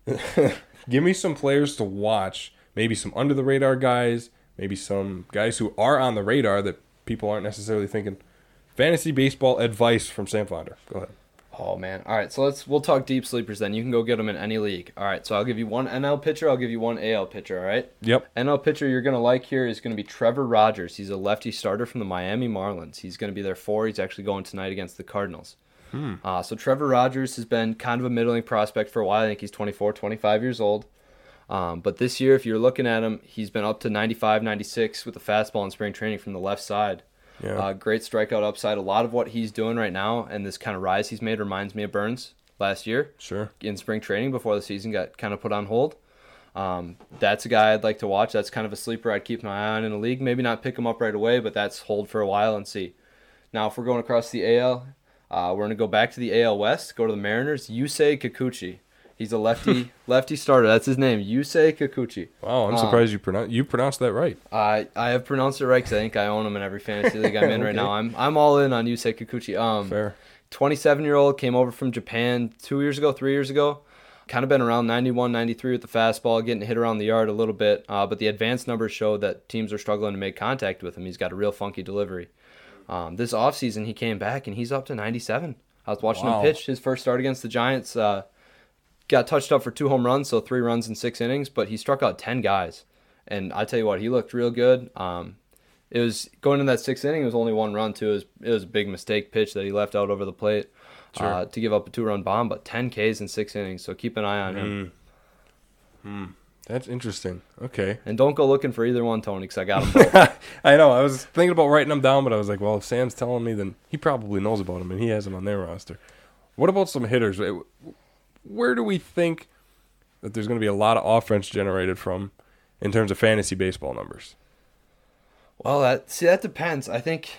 it. Give me some players to watch. Maybe some under the radar guys. Maybe some guys who are on the radar that people aren't necessarily thinking. Fantasy baseball advice from Sam Finder. Go ahead. Oh man! All right, so let's we'll talk deep sleepers then. You can go get them in any league. All right, so I'll give you one NL pitcher. I'll give you one AL pitcher. All right. Yep. NL pitcher you're going to like here is going to be Trevor Rogers. He's a lefty starter from the Miami Marlins. He's going to be there four. He's actually going tonight against the Cardinals. Uh, so Trevor Rogers has been kind of a middling prospect for a while. I think he's 24, 25 years old. Um, but this year, if you're looking at him, he's been up to 95, 96 with the fastball in spring training from the left side. Yeah. Uh, great strikeout upside. A lot of what he's doing right now and this kind of rise he's made reminds me of Burnes last year Sure. in spring training before the season got kind of put on hold. Um, that's a guy I'd like to watch. That's kind of a sleeper I'd keep my eye on in the league. Maybe not pick him up right away, but that's hold for a while and see. Now, if we're going across the AL, uh, we're going to go back to the AL West, go to the Mariners. Yusei Kikuchi. He's a lefty lefty starter. That's his name, Yusei Kikuchi. Wow, I'm Um, surprised you pronounce you pronounced that right. I I have pronounced it right because I think I own him in every fantasy league I'm in right now. I'm I'm all in on Yusei Kikuchi. Um, Fair. 27 year old came over from Japan two years ago, three years ago. Kind of been around 91, 93 with the fastball, getting hit around the yard a little bit. Uh, but the advanced numbers show that teams are struggling to make contact with him. He's got a real funky delivery. Um, this offseason, he came back and he's up to 97. I was watching Wow. him pitch his first start against the Giants. Uh, got touched up for two home runs, so three runs in six innings, but he struck out 10 guys. And I tell you what, he looked real good. Um, it was going in that sixth inning. It was only one run too. It was, it was a big mistake pitch that he left out over the plate Sure. uh, to give up a two-run bomb. But 10 Ks in six innings, so keep an eye on him. That's interesting. Okay. And don't go looking for either one, Tony, because I got them. I know. I was thinking about writing them down, but I was like, well, if Sam's telling me, then he probably knows about them and he has them on their roster. What about some hitters? Where do we think that there's going to be a lot of offense generated from in terms of fantasy baseball numbers? well, that see that depends. I think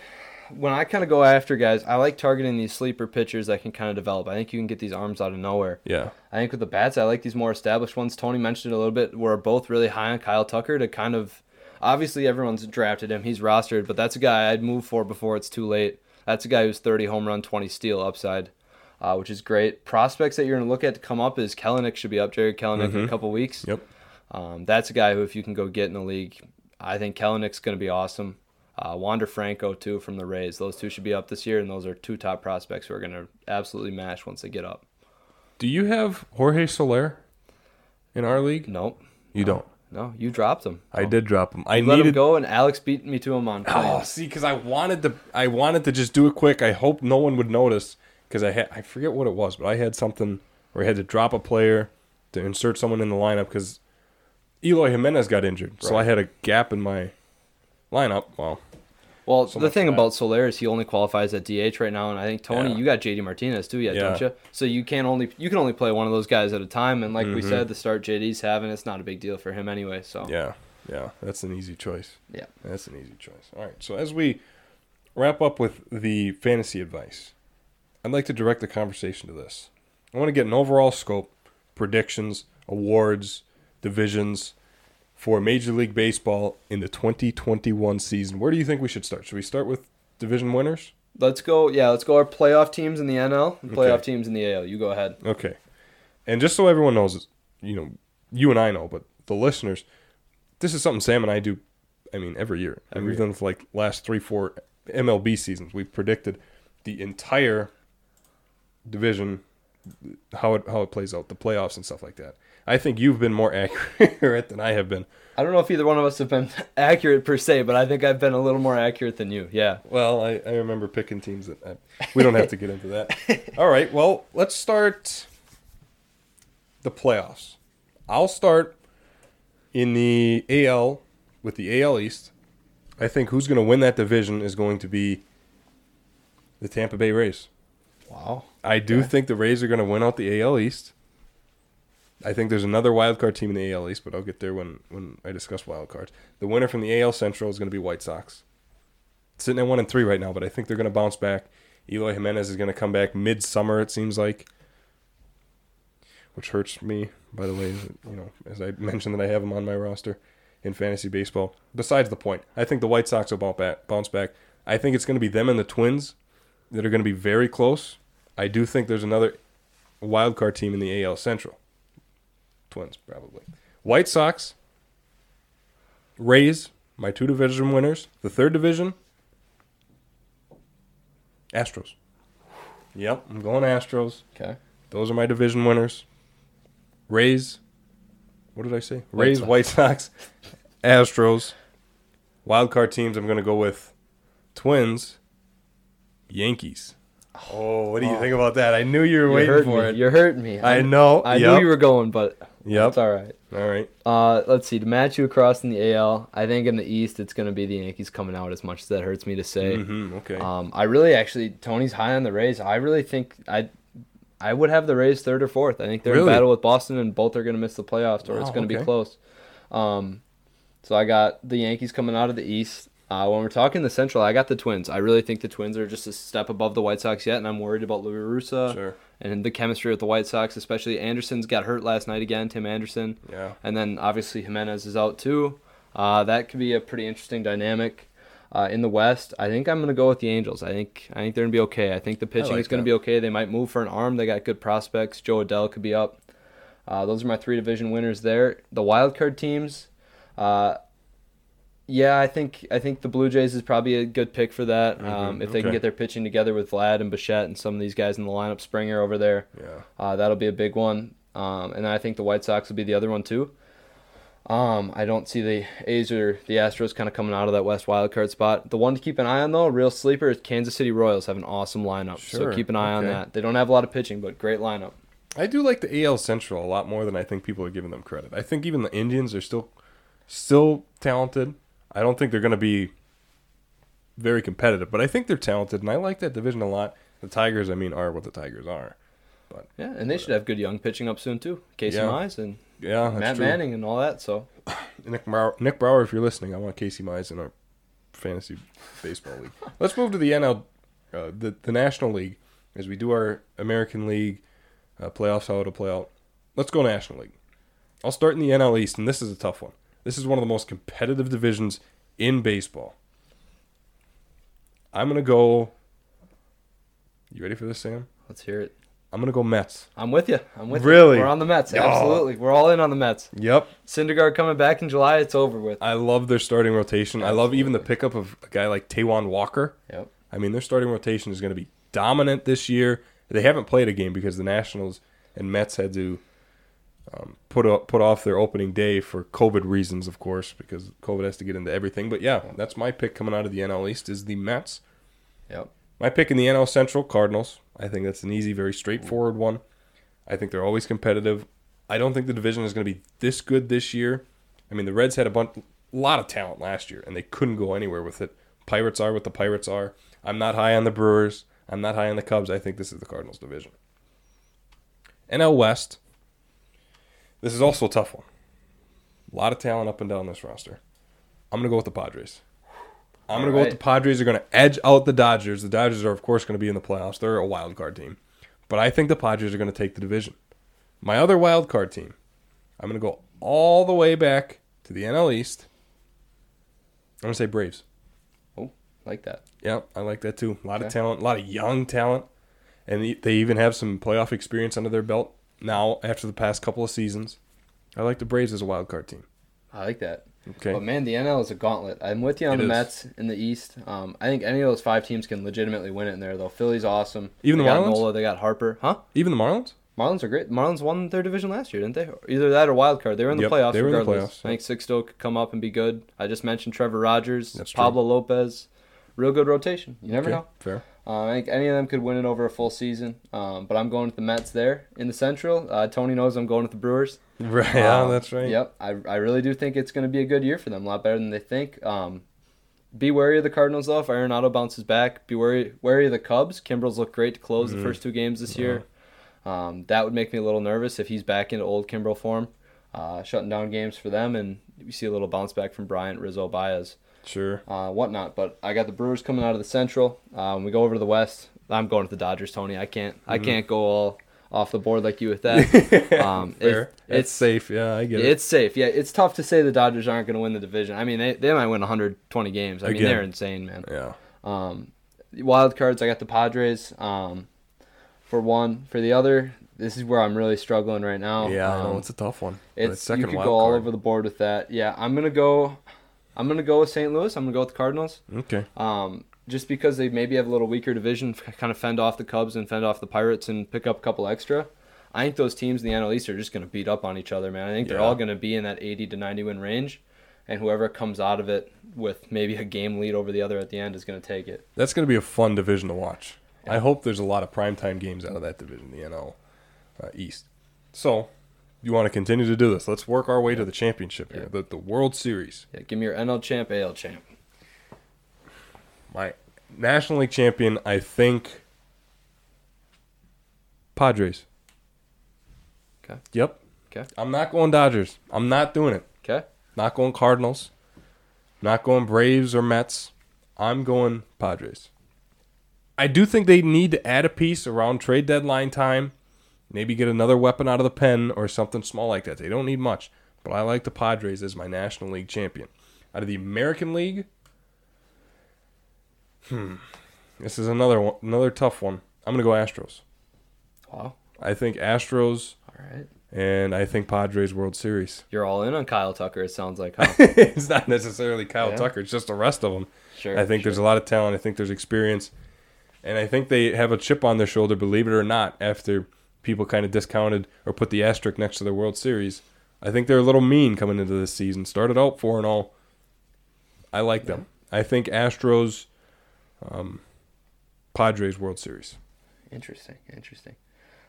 when I kind of go after guys, I like targeting these sleeper pitchers that can kind of develop. I think you can get these arms out of nowhere. Yeah. I think with the bats, I like these more established ones. Tony mentioned it a little bit. We're both really high on Kyle Tucker to kind of. Obviously, everyone's drafted him. He's rostered, but that's a guy I'd move for before it's too late. That's a guy who's 30 home run, 20 steal upside, uh, which is great. Prospects that you're going to look at to come up is Kelenic should be up. Jarred Kelenic in a couple weeks. Yep. Um, that's a guy who, if you can go get in the league, I think Kelenic's going to be awesome. Uh, Wander Franco, too, from the Rays. Those two should be up this year, and those are two top prospects who are going to absolutely mash once they get up. Do you have Jorge Soler in our league? Nope. You don't. No, you dropped him. I did drop him. I You let him go, and Alex beat me to him on. Oh, Plains. see, because I wanted to. I wanted to just do it quick. I hope no one would notice because I had. I forget what it was, but I had something where I had to drop a player to insert someone in the lineup because Eloy Jimenez got injured, so I had a gap in my lineup. Well, Well, So the thing about Soler is he only qualifies at DH right now, and I think Tony, Yeah. you got JD Martinez too, yet, Yeah. don't you? So you can only you can only play one of those guys at a time, and like we Mhm. said, the start JD's having, it's not a big deal for him anyway. So yeah, yeah, that's an easy choice. Yeah. that's an easy choice. All right, so as we wrap up with the fantasy advice, I'd like to direct the conversation to this. I want to get an overall scope, predictions, awards, divisions for Major League Baseball in the 2021 season. Where do you think we should start? Should we start with division winners? let's go. Yeah, let's go. Our playoff teams in the NL, and playoff Okay. teams in the AL. You go ahead. Okay. And just so everyone knows, you know, you and I know, but the listeners, this is something Sam and I do, I mean, every year. And Every we've year. done it for like last three, four MLB seasons. We've predicted the entire division, how it how it plays out, the playoffs and stuff like that. I think you've been more accurate than I have been. I don't know if either one of us have been accurate per se, but I think I've been a little more accurate than you. Yeah. Well, I, I remember picking teams that I, we don't have to get into that. All right. Well, let's start the playoffs. I'll start in the AL with the AL East. I think who's going to win that division is going to be the Tampa Bay Rays. Wow. I do Okay. think the Rays are going to win out the AL East. I think there's another wild card team in the AL East, but I'll get there when, when I discuss wild cards. The winner from the AL Central is going to be White Sox. Sitting at one and three right now, but I think they're going to bounce back. Eloy Jimenez is going to come back midsummer. It seems like, which hurts me. By the way, you know, as I mentioned that I have him on my roster in fantasy baseball. Besides the point, I think the White Sox will bounce back. Bounce back. I think it's going to be them and the Twins that are going to be very close. I do think there's another wild card team in the AL Central. Twins, probably. White Sox, Rays, my two division winners. The third division, Astros. Yep, I'm going Astros. Okay. Those are my division winners. Rays. What did I say? White Rays, Sox. White Sox, Astros. Wild card teams. I'm going to go with Twins, Yankees. Oh, what do you think about that? I knew you were You're waiting for me. it. You're hurting me. I know. I yep. knew you were going, but Yep. it's all right. All right. Uh, let's see. To match you across in the AL, I think in the East it's going to be the Yankees coming out. As much as that hurts me to say, hmm Okay. um, I really actually Tony's high on the Rays. I really think I, I would have the Rays third or fourth. I think they're Really? in battle with Boston, and both are going to miss the playoffs, or it's going to okay. be close. Um, so I got the Yankees coming out of the East. Uh, when we're talking the Central, I got the Twins. I really think the Twins are just a step above the White Sox yet, and I'm worried about La Russa sure. and the chemistry with the White Sox, especially Anderson's got hurt last night again. Tim Anderson. Yeah. And then obviously Jimenez is out too. Uh, that could be a pretty interesting dynamic. Uh, in the West, I think I'm going to go with the Angels. I think I think they're going to be okay. I think the pitching like is going to be okay. They might move for an arm. They got good prospects. Jo Adell could be up. Uh, those are my three division winners there. The wild card teams, uh, yeah, I think I think the Blue Jays is probably a good pick for that. Um, Mhm, if they can get their pitching together with Vlad and Bichette and some of these guys in the lineup, Springer over there. Yeah. Uh, that'll be a big one. Um, and I think the White Sox will be the other one too. Um, I don't see the A's or the Astros kind of coming out of that West wild card spot. The one to keep an eye on though, real sleeper, is Kansas City Royals have an awesome lineup. Sure, So keep an eye on that. They don't have a lot of pitching, but great lineup. I do like the AL Central a lot more than I think people are giving them credit. I think even the Indians are still still talented. I don't think they're going to be very competitive, but I think they're talented, and I like that division a lot. The Tigers, I mean, are what the Tigers are. But yeah, and they should have good young pitching up soon too. Casey Yeah. Mize and Yeah, Matt true. Manning and all that. So Nick Brower, Nick Brower, if you're listening, I want Casey Mize in our fantasy baseball league. Let's move to the NL, uh, the the National League, as we do our American League uh, playoffs, how to play out. Let's go National League. I'll start in the NL East, and this is a tough one. This is one of the most competitive divisions in baseball. I'm gonna go. You ready for this, Sam? let's hear it. I'm gonna go Mets. I'm with you. I'm with Really? you. Really? We're on the Mets. Absolutely. We're all in on the Mets. Yep, Syndergaard coming back in July. It's over with. I love their starting rotation. I love even the pickup of a guy like Taijuan Walker. Yep. I mean, their starting rotation is going to be dominant this year. They haven't played a game because the Nationals and Mets had to um, put up, put off their opening day for COVID reasons, of course, because COVID has to get into everything. But yeah, that's my pick coming out of the NL East is the Mets. Yep. My pick in the NL Central, Cardinals. I think that's an easy, very straightforward one. I think they're always competitive. I don't think the division is going to be this good this year. I mean, the Reds had a bunch, a lot of talent last year, and they couldn't go anywhere with it. Pirates are what the Pirates are. I'm not high on the Brewers. I'm not high on the Cubs. I think this is the Cardinals division. NL West. This is also a tough one. A lot of talent up and down this roster. I'm going to go with the Padres. I'm going to go with the Padres. They're going to edge out the Dodgers. The Dodgers are, of course, going to be in the playoffs. They're a wild card team. But I think the Padres are going to take the division. My other wild card team, I'm going to go all the way back to the NL East. I'm going to say Braves. Oh, like that. Yeah, I like that too. A lot of talent, a lot of young talent, and they- they even have some playoff experience under their belt now after the past couple of seasons. I like the Braves as a wild card team. I like that. Okay, But man, the NL is a gauntlet. I'm with you on It the is. Mets in the East. Um, I think any of those five teams can legitimately win it in there, though. Philly's awesome. Even they the Marlins? Nola, they got Harper. Huh? even the Marlins. Marlins are great. Marlins won their division last year, didn't they? Either that or wild card. They were in the Yep, playoffs they were in the regardless. playoffs, I think Sixto could come up and be good. I just mentioned Trevor Rogers, That's true. Pablo Lopez. Real good rotation. You never Okay, know. Fair. Uh, I think any of them could win it over a full season. Um, but I'm going with the Mets there in the Central. Uh, Tony knows I'm going with the Brewers. Right. Yeah, Um, that's right. Yep, I, I really do think it's going to be a good year for them. A lot better than they think. Um, be wary of the Cardinals though. If Arenado bounces back, be wary wary of the Cubs. Kimbrel's looked great to close Mm-hmm. the first two games this year. Um, that would make me a little nervous if he's back into old Kimbrel form, uh, shutting down games for them, and we see a little bounce back from Bryant, Rizzo, Baez, Sure. uh, whatnot. But I got the Brewers coming out of the Central. Um, we go over to the West. I'm going with the Dodgers, Tony. I can't I Mm-hmm. can't go all off the board like you with that. Um, it- Fair. It's it's safe. Yeah, I get it. it's safe. Yeah, it's tough to say the Dodgers aren't going to win the division. I mean, they, they might win 120 games. I mean, they're insane, man. Yeah. Um, wild cards, I got the Padres. Um, for one, for the other, this is where I'm really struggling right now. Yeah, I Um, it's a tough one. But it's second you could go all over the board with that. Yeah, I'm gonna go. I'm gonna go with St. Louis. I'm gonna go with the Cardinals. Okay. Um, just because they maybe have a little weaker division, kind of fend off the Cubs and fend off the Pirates and pick up a couple extra. I think those teams in the NL East are just going to beat up on each other, man. I think they're all going to be in that 80 to 90 win range, and whoever comes out of it with maybe a game lead over the other at the end is going to take it. That's going to be a fun division to watch. I hope there's a lot of primetime games out of that division, the NL uh, East. So, you want to continue to do this? Let's work our way to the championship here, the, the World Series. Yeah, give me your NL champ, AL champ. My National League champion, I think. Padres. Okay. Yep. Okay. I'm not going Dodgers. I'm not doing it. Okay. Not going Cardinals. Not going Braves or Mets. I'm going Padres. I do think they need to add a piece around trade deadline time. Maybe get another weapon out of the pen or something small like that. They don't need much. But I like the Padres as my National League champion. Out of the American League, hmm, this is another one, another tough one. I'm gonna go Astros. Wow. I think Astros All right. and I think Padres World Series. You're all in on Kyle Tucker. It sounds like, huh? it's not necessarily Kyle Yeah. Tucker. It's just the rest of them. Sure. I think there's a lot of talent. I think there's experience, and I think they have a chip on their shoulder. Believe it or not, after people kind of discounted or put the asterisk next to their World Series, I think they're a little mean coming into this season. Started out four and all. I like them. I think Astros, um, Padres World Series. Interesting. Interesting.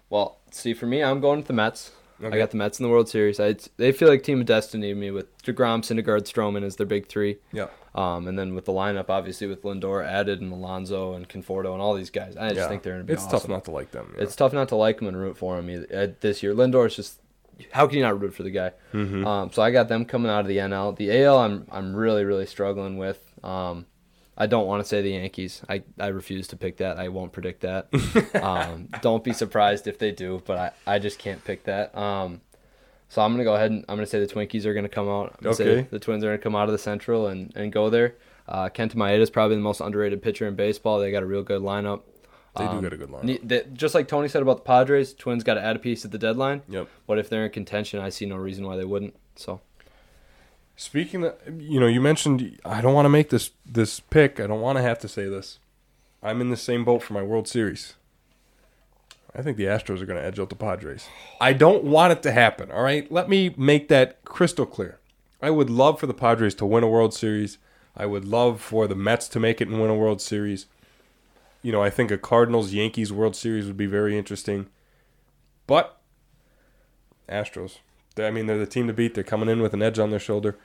Well, see, for me, I'm going with the Mets. I got the Mets in the World Series. I, they feel like team of destiny to me with Degrom, Syndergaard, Stroman as their big three. Yeah, Um, and then with the lineup, obviously with Lindor added and Alonso and Conforto and all these guys, I just yeah. think they're going to be It's awesome. tough not to like them. yeah. It's tough not to like them and root for them either, uh, this year. Lindor is just how can you not root for the guy? Mhm. Um, so I got them coming out of the NL. The AL, I'm I'm really really struggling with. Um, I don't want to say the Yankees. I, I refuse to pick that. I won't predict that. um, don't be surprised if they do, but I, I just can't pick that. Um, so I'm gonna go ahead and I'm gonna say the Twinkies are gonna come out. I'm Okay. the Twins are gonna come out of the Central and, and go there. Uh, Kenta Maeda is probably the most underrated pitcher in baseball. They got a real good lineup. They do Um, get a good lineup. They- just like Tony said about the Padres, Twins got to add a piece at the deadline. Yep. But if they're in contention, I see no reason why they wouldn't. So Speaking of, you know, you mentioned I don't want to make this this pick. I don't want to have to say this. I'm in the same boat for my World Series. I think the Astros are going to edge out the Padres. I don't want it to happen, all right? Let me make that crystal clear. I would love for the Padres to win a World Series. I would love for the Mets to make it and win a World Series. You know, I think a Cardinals Yankees World Series would be very interesting. But Astros, I mean, they're the team to beat. They're coming in with an edge on their shoulder.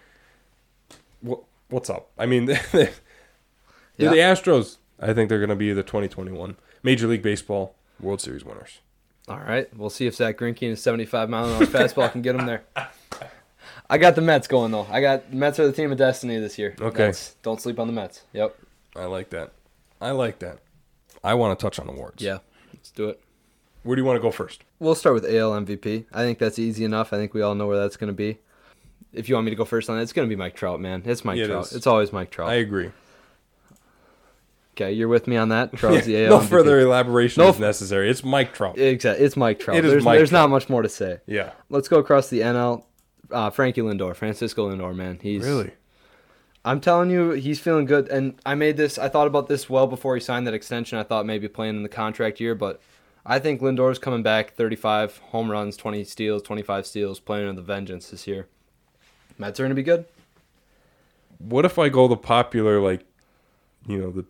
What, what's up? I mean, they're Yeah. the Astros. I think they're going to be the 2021 Major League Baseball World Series winners. All right, we'll see if Zack Greinke and his 75 mile an hour fastball can get him there. I got the Mets going though. I got Mets are the team of destiny this year. Okay. Mets. don't sleep on the Mets. Yep. I like that. I like that. I want to touch on awards. Yeah, let's do it. Where do you want to go first? We'll start with AL MVP. I think that's easy enough. I think we all know where that's going to be. If you want me to go first on that, it's going to be Mike Trout, man. It's Mike Yeah, Trout. is. It's always Mike Trout. I agree. okay, you're with me on that. Trout's the AL no MVP. further elaboration No is necessary. It's Mike Trout. Exactly. It's Mike Trout. It is there's Mike there's Trout. not much more to say. yeah. Let's go across the NL. Uh, Frankie Lindor, Francisco Lindor, man. He's Really? I'm telling you, he's feeling good. And I made this. I thought about this well before he signed that extension. I thought maybe playing in the contract year, but I think Lindor's coming back. 35 home runs, 20 steals, 25 steals, playing in the vengeance this year. Mets are gonna be good. What if I go the popular, like, you know, the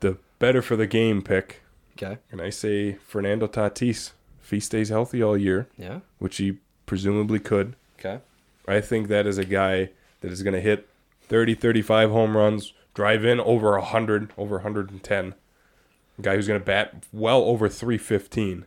the better for the game pick, Okay. and I say Fernando Tatis if he stays healthy all year, Yeah. which he presumably could. Okay. I think that is a guy that is going to hit 30, 35 home runs, drive in over 100, over 110. A guy who's going to bat well over 315.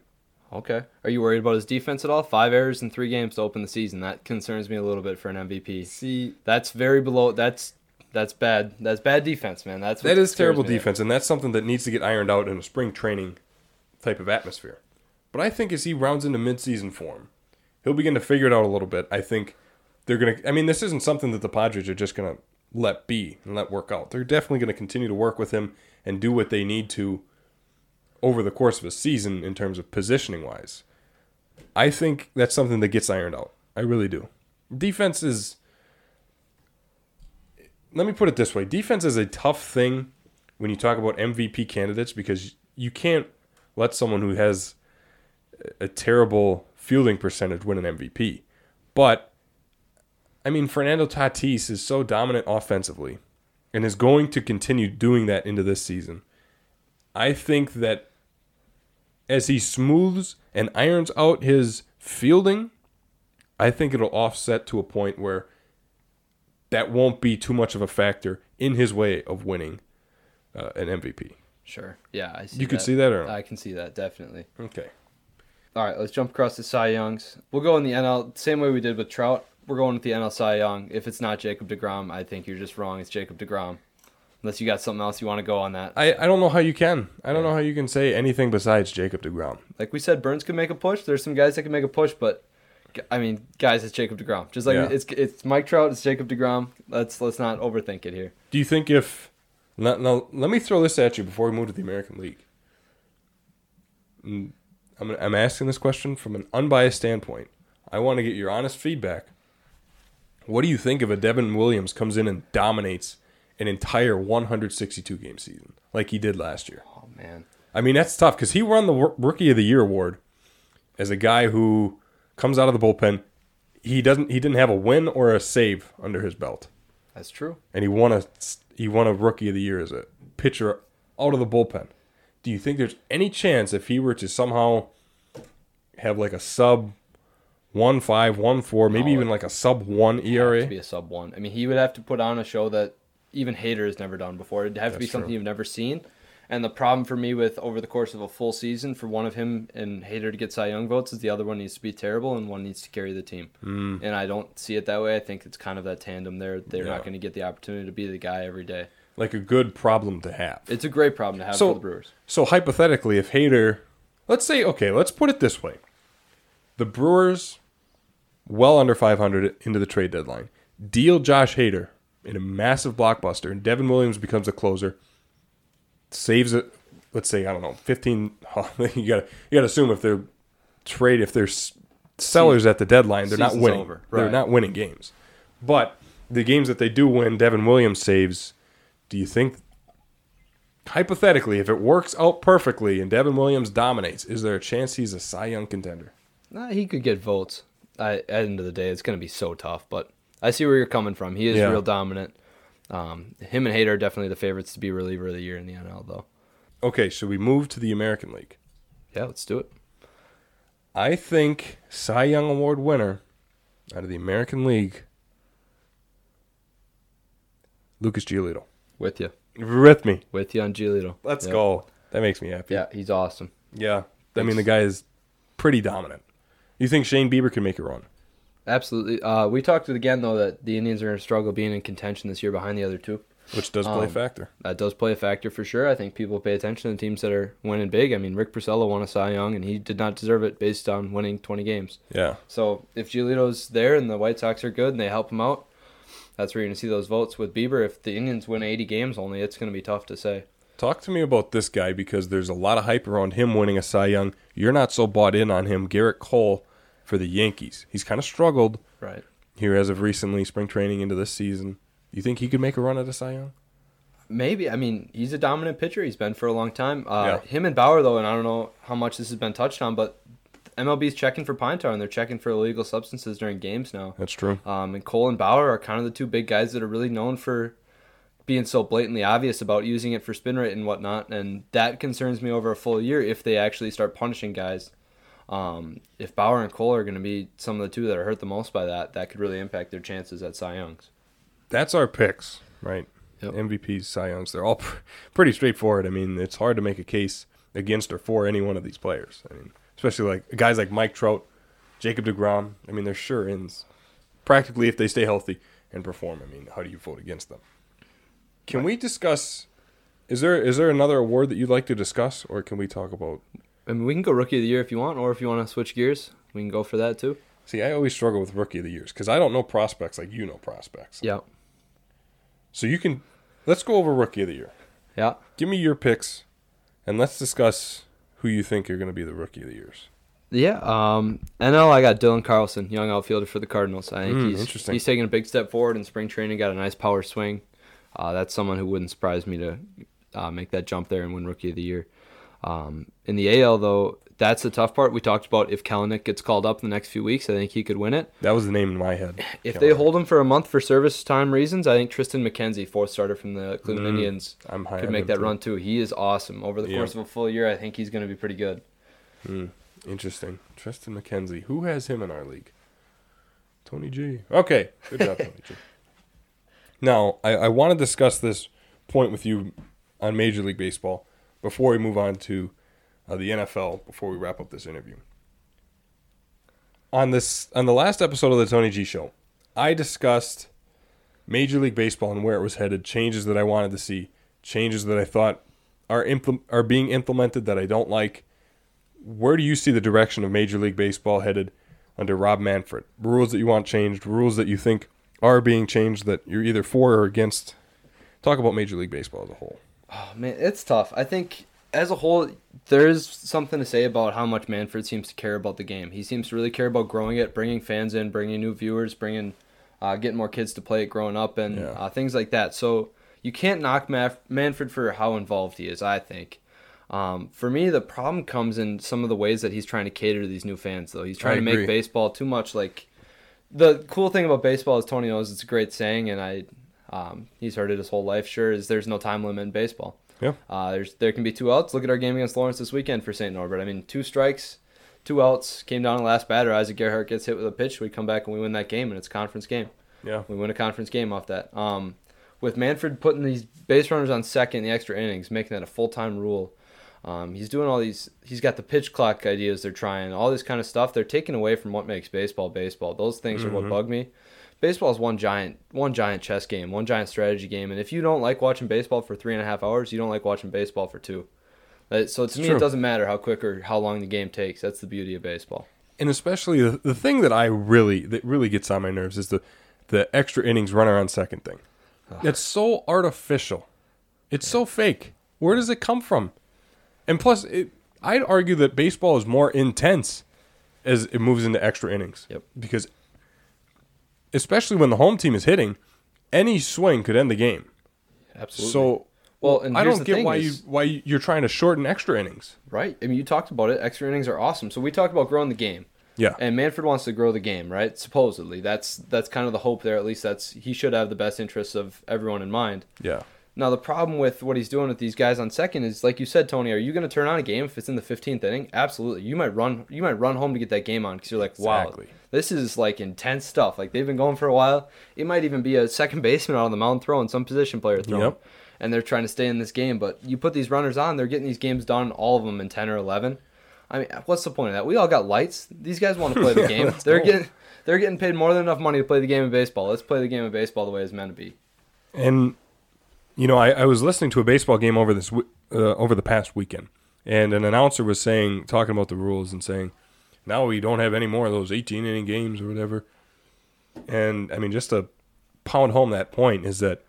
Okay. Are you worried about his defense at all? Five errors in three games to open the season. That concerns me a little bit for an MVP. See, That's very below. That's that's bad. That's bad defense, man. That's what that is terrible me there. defense, and that's something that needs to get ironed out in a spring training type of atmosphere. But I think as he rounds into midseason form, he'll begin to figure it out a little bit. I think they're going to, I mean, this isn't something that the Padres are just going to let be and let work out. They're definitely going to continue to work with him and do what they need to over the course of a season in terms of positioning wise. I think that's something that gets ironed out. I really do. Defense is let me put it this way defense is a tough thing when you talk about MVP candidates because you can't let someone who has a terrible fielding percentage win an MVP. But I mean Fernando Tatis is so dominant offensively and is going to continue doing that into this season. I think that as he smooths and irons out his fielding, I think it'll offset to a point where that won't be too much of a factor in his way of winning uh, an MVP. Sure. Yeah, I see. You could see that or? I can see that definitely. Okay. All right, let's jump across to Cy Youngs. We'll go in the NL same way we did with Trout. We're going with the NL Cy Young. If it's not Jacob Degrom, I think you're just wrong. It's Jacob Degrom. Unless you got something else you want to go on that. I, I don't know how you can. I don't know how you can say anything besides Jacob DeGrom. Like we said, Burns could make a push. There's some guys that can make a push, but I mean, guys, it's Jacob Degrom. Just like Yeah. it's it's Mike Trout, it's Jacob Degrom. Let's let's not overthink it here. Do you think if now, now let me throw this at you before we move to the American League. Mm, I'm I'm asking this question from an unbiased standpoint. I want to get your honest feedback. What do you think if a Devin Williams comes in and dominates an entire 162 game season like he did last year? Oh man, I mean, that's tough because he won the Rookie of the Year award as a guy who comes out of the bullpen. He doesn't. He didn't have a win or a save under his belt, that's true. and he won a he won a Rookie of the Year as a pitcher out of the bullpen. Do you think there's any chance if he were to somehow have like a sub one five one four, maybe No, even like a sub one ERA? be a sub one. I mean, he would have to put on a show that even Hader has never done before. It'd have to be That's something true. you've never seen. And the problem for me with over the course of a full season, for one of him and Hader to get Cy Young votes, is the other one needs to be terrible and one needs to carry the team. Mm. And I don't see it that way. I think it's kind of that tandem there. They're Yeah. not going to get the opportunity to be the guy every day. Like a good problem to have. It's a great problem to have So- for the Brewers. So hypothetically, if Hader, let's say, okay, let's put it this way: the Brewers, well under 500 into the trade deadline, deal Josh Hader in a massive blockbuster, and Devin Williams becomes a closer, saves it. Let's say I don't know, 15. You got to you got to assume if they're trade if they're sellers at the deadline, they're not winning. over, They're not winning games. But the games that they do win, Devin Williams saves. Do you think hypothetically, if it works out perfectly and Devin Williams dominates, is there a chance he's a Cy Young contender? Nah, he could get votes. I, at the end of the day, it's going to be so tough. But I see where you're coming from. He is Yeah. real dominant. Um, him and Hader are definitely the favorites to be reliever of the year in the NL, though. Okay, so we move to the American League? Yeah, let's do it. I think Cy Young Award winner out of the American League, Lucas Giolito. With you. With me. With you on Giolito. Let's Yep. go. That makes me happy. Yeah, he's awesome. Yeah. I mean, the guy is pretty dominant. You think Shane Bieber can make a run? Absolutely. Uh, we talked it again, though, that the Indians are going to struggle being in contention this year behind the other two. Which does play a Um, factor. That does play a factor for sure. I think people pay attention to the teams that are winning big. I mean, Rick Porcello won a Cy Young, and he did not deserve it based on winning 20 games. Yeah. So if Giolito's there and the White Sox are good and they help him out, that's where you're going to see those votes. With Bieber, if the Indians win 80 games only, it's going to be tough to say. Talk to me about this guy because there's a lot of hype around him winning a Cy Young. You're not so bought in on him. Gerrit Cole for the Yankees. He's kind of struggled Right. here as of recently, spring training into this season. You think he could make a run at a Cy Young? Maybe. I mean, he's a dominant pitcher. He's been for a long time. Uh, Yeah. Him and Bauer, though, and I don't know how much this has been touched on, but MLB's checking for pine tar and they're checking for illegal substances during games now. That's true. Um, and Cole and Bauer are kind of the two big guys that are really known for being so blatantly obvious about using it for spin rate and whatnot. And that concerns me over a full year if they actually start punishing guys. Um, if Bauer and Cole are going to be some of the two that are hurt the most by that, that could really impact their chances at Cy Youngs. That's our picks, right? Yep. MVPs, Cy Youngs, they're all pr- pretty straightforward. I mean, it's hard to make a case against or for any one of these players. I mean, especially like guys like Mike Trout, Jacob DeGrom. I mean, they're sure ins practically if they stay healthy and perform. I mean, how do you vote against them? Can we discuss? Is there is there another award that you'd like to discuss, or can we talk about? I mean, we can go rookie of the year if you want, or if you want to switch gears, we can go for that too. See, I always struggle with rookie of the years because I don't know prospects like you know prospects. Yeah. So you can let's go over rookie of the year. Yeah. Give me your picks, and let's discuss who you think are going to be the rookie of the years. Yeah, um, NL, I got Dylan Carlson, young outfielder for the Cardinals. I think Mm, he's interesting. he's taking a big step forward in spring training. Got a nice power swing. Uh, that's someone who wouldn't surprise me to uh, make that jump there and win Rookie of the Year. Um, in the AL, though, that's the tough part. We talked about if Kelenic gets called up in the next few weeks, I think he could win it. That was the name in my head. If they hold him for a month for service time reasons, I think Tristan McKenzie, fourth starter from the Cleveland Mm, Indians, could make that too. run too. He is awesome. Over the Yeah. course of a full year, I think he's going to be pretty good. Interesting. Tristan McKenzie. Who has him in our league? Tony G. Okay. Good job, Tony G. Now, I, I want to discuss this point with you on Major League Baseball before we move on to uh, the NFL, before we wrap up this interview. On this on the last episode of the Tony G show, I discussed Major League Baseball and where it was headed, changes that I wanted to see, changes that I thought are impl- are being implemented that I don't like where do you see the direction of Major League Baseball headed under Rob Manfred? Rules that you want changed, rules that you think are being changed that you're either for or against. Talk about Major League Baseball as a whole. Oh, man, it's tough. I think as a whole, there's something to say about how much Manfred seems to care about the game. He seems to really care about growing it, bringing fans in, bringing new viewers, bringing, uh, getting more kids to play it growing up, and Yeah. uh, things like that. So you can't knock Maf- Manfred for how involved he is. I think. Um, for me, the problem comes in some of the ways that he's trying to cater to these new fans. Though he's trying I to agree. make baseball too much like. The cool thing about baseball is Tony knows it's a great saying, and I, um, he's heard it his whole life. Sure, is there's no time limit in baseball. Yeah. Uh, there's there can be two outs. Look at our game against Lawrence this weekend for St. Norbert. I mean, two strikes, two outs. Came down to the last batter. Isaac Gerhart gets hit with a pitch. We come back and we win that game, and it's a conference game. Yeah. We win a conference game off that. Um, with Manfred putting these base runners on second in the extra innings, making that a full time rule. Um, he's doing all these. He's got the pitch clock ideas they're trying, all this kind of stuff. They're taking away from what makes baseball baseball. Those things are what bug me. Baseball is one giant, one giant chess game, one giant strategy game. And if you don't like watching baseball for three and a half hours, you don't like watching baseball for two. Uh, So to me, true. it doesn't matter how quick or how long the game takes. That's the beauty of baseball. And especially the, the thing that I really that really gets on my nerves is the the extra innings runner on second thing. It's so artificial. It's so fake. Where does it come from? And plus, it, I'd argue that baseball is more intense as it moves into extra innings. Yep. Because, especially when the home team is hitting, any swing could end the game. Absolutely. So Well, and I don't get why is- you why you're trying to shorten extra innings. Right. I mean, you talked about it. Extra innings are awesome. So we talked about growing the game, Yeah. and Manfred wants to grow the game, right? Supposedly, that's that's kind of the hope there. At least that's he should have the best interests of everyone in mind. yeah. Now the problem with what he's doing with these guys on second is, like you said, Tony. Are you going to turn on a game if it's in the 15th inning? Absolutely. You might run. You might run home to get that game on because you're like, wow, Exactly. this is like intense stuff. Like they've been going for a while. It might even be a second baseman out on the mound throwing some position player throwing, Yep. and they're trying to stay in this game. But you put these runners on, they're getting these games done, all of them in 10 or 11. I mean, what's the point of that? We all got lights. These guys want to play the Yeah, game. They're go. getting they're getting paid more than enough money to play the game of baseball. Let's play the game of baseball the way it's meant to be. And you know, I, I was listening to a baseball game over this uh, over the past weekend, and an announcer was saying, talking about the rules and saying, now we don't have any more of those 18 inning games or whatever. And I mean, just to pound home that point is that,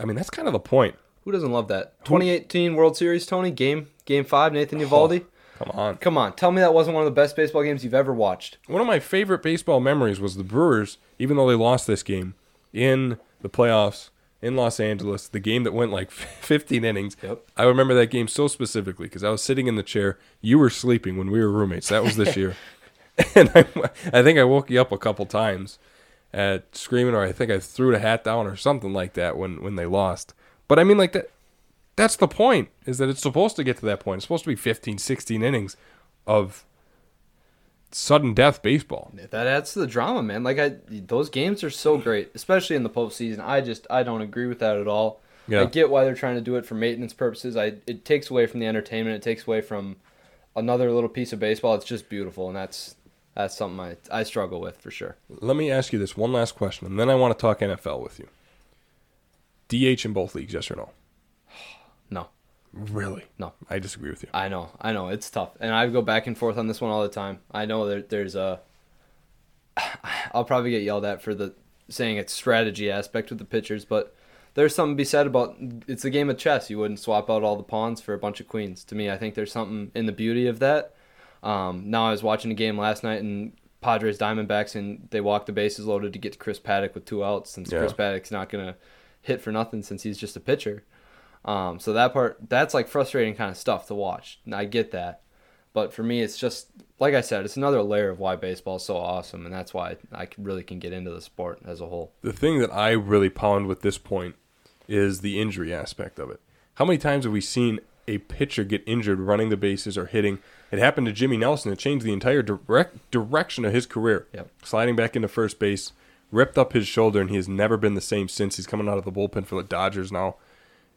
I mean, that's kind of the point. Who doesn't love that? 2018 World Series, Tony, game game 5, Nathan Eovaldi. Come on. Come on, tell me that wasn't one of the best baseball games you've ever watched. One of my favorite baseball memories was the Brewers, even though they lost this game in the playoffs in Los Angeles, the game that went like 15 innings. Yep. I remember that game so specifically because I was sitting in the chair. You were sleeping when we were roommates. That was this year. and I, I think I woke you up a couple times at screaming, or I think I threw the hat down or something like that when, when they lost. But I mean, like that. That's the point, is that it's supposed to get to that point. It's supposed to be 15, 16 innings of sudden death baseball. That adds to the drama, man. Like I, those games are so great, especially in the postseason. I just I don't agree with that at all. Yeah. I get why they're trying to do it for maintenance purposes. I it takes away from the entertainment. It takes away from another little piece of baseball. It's just beautiful, and that's that's something I I struggle with for sure. Let me ask you this one last question, and then I want to talk NFL with you. DH in both leagues, yes or no? Really? no. I disagree with you. I know, I know, it's tough, and I go back and forth on this one all the time. I know that there's a. I'll probably get yelled at for the saying it's strategy aspect with the pitchers, but there's something to be said about it's a game of chess. You wouldn't swap out all the pawns for a bunch of queens. To me, I think there's something in the beauty of that. Um, now I was watching a game last night and Padres Diamondbacks and they walked the bases loaded to get to Chris Paddack with two outs since Yeah. Chris Paddack's not gonna hit for nothing since he's just a pitcher. Um, so that part that's like frustrating kind of stuff to watch. And I get that. But for me, it's just like I said, it's another layer of why baseball is so awesome, and that's why I really can get into the sport as a whole. The thing that I really pound with this point is the injury aspect of it. How many times have we seen a pitcher get injured running the bases or hitting? It happened to Jimmy Nelson. It changed the entire direct direction of his career. Yep. Sliding back into first base, ripped up his shoulder, and he has never been the same since. He's coming out of the bullpen for the Dodgers now.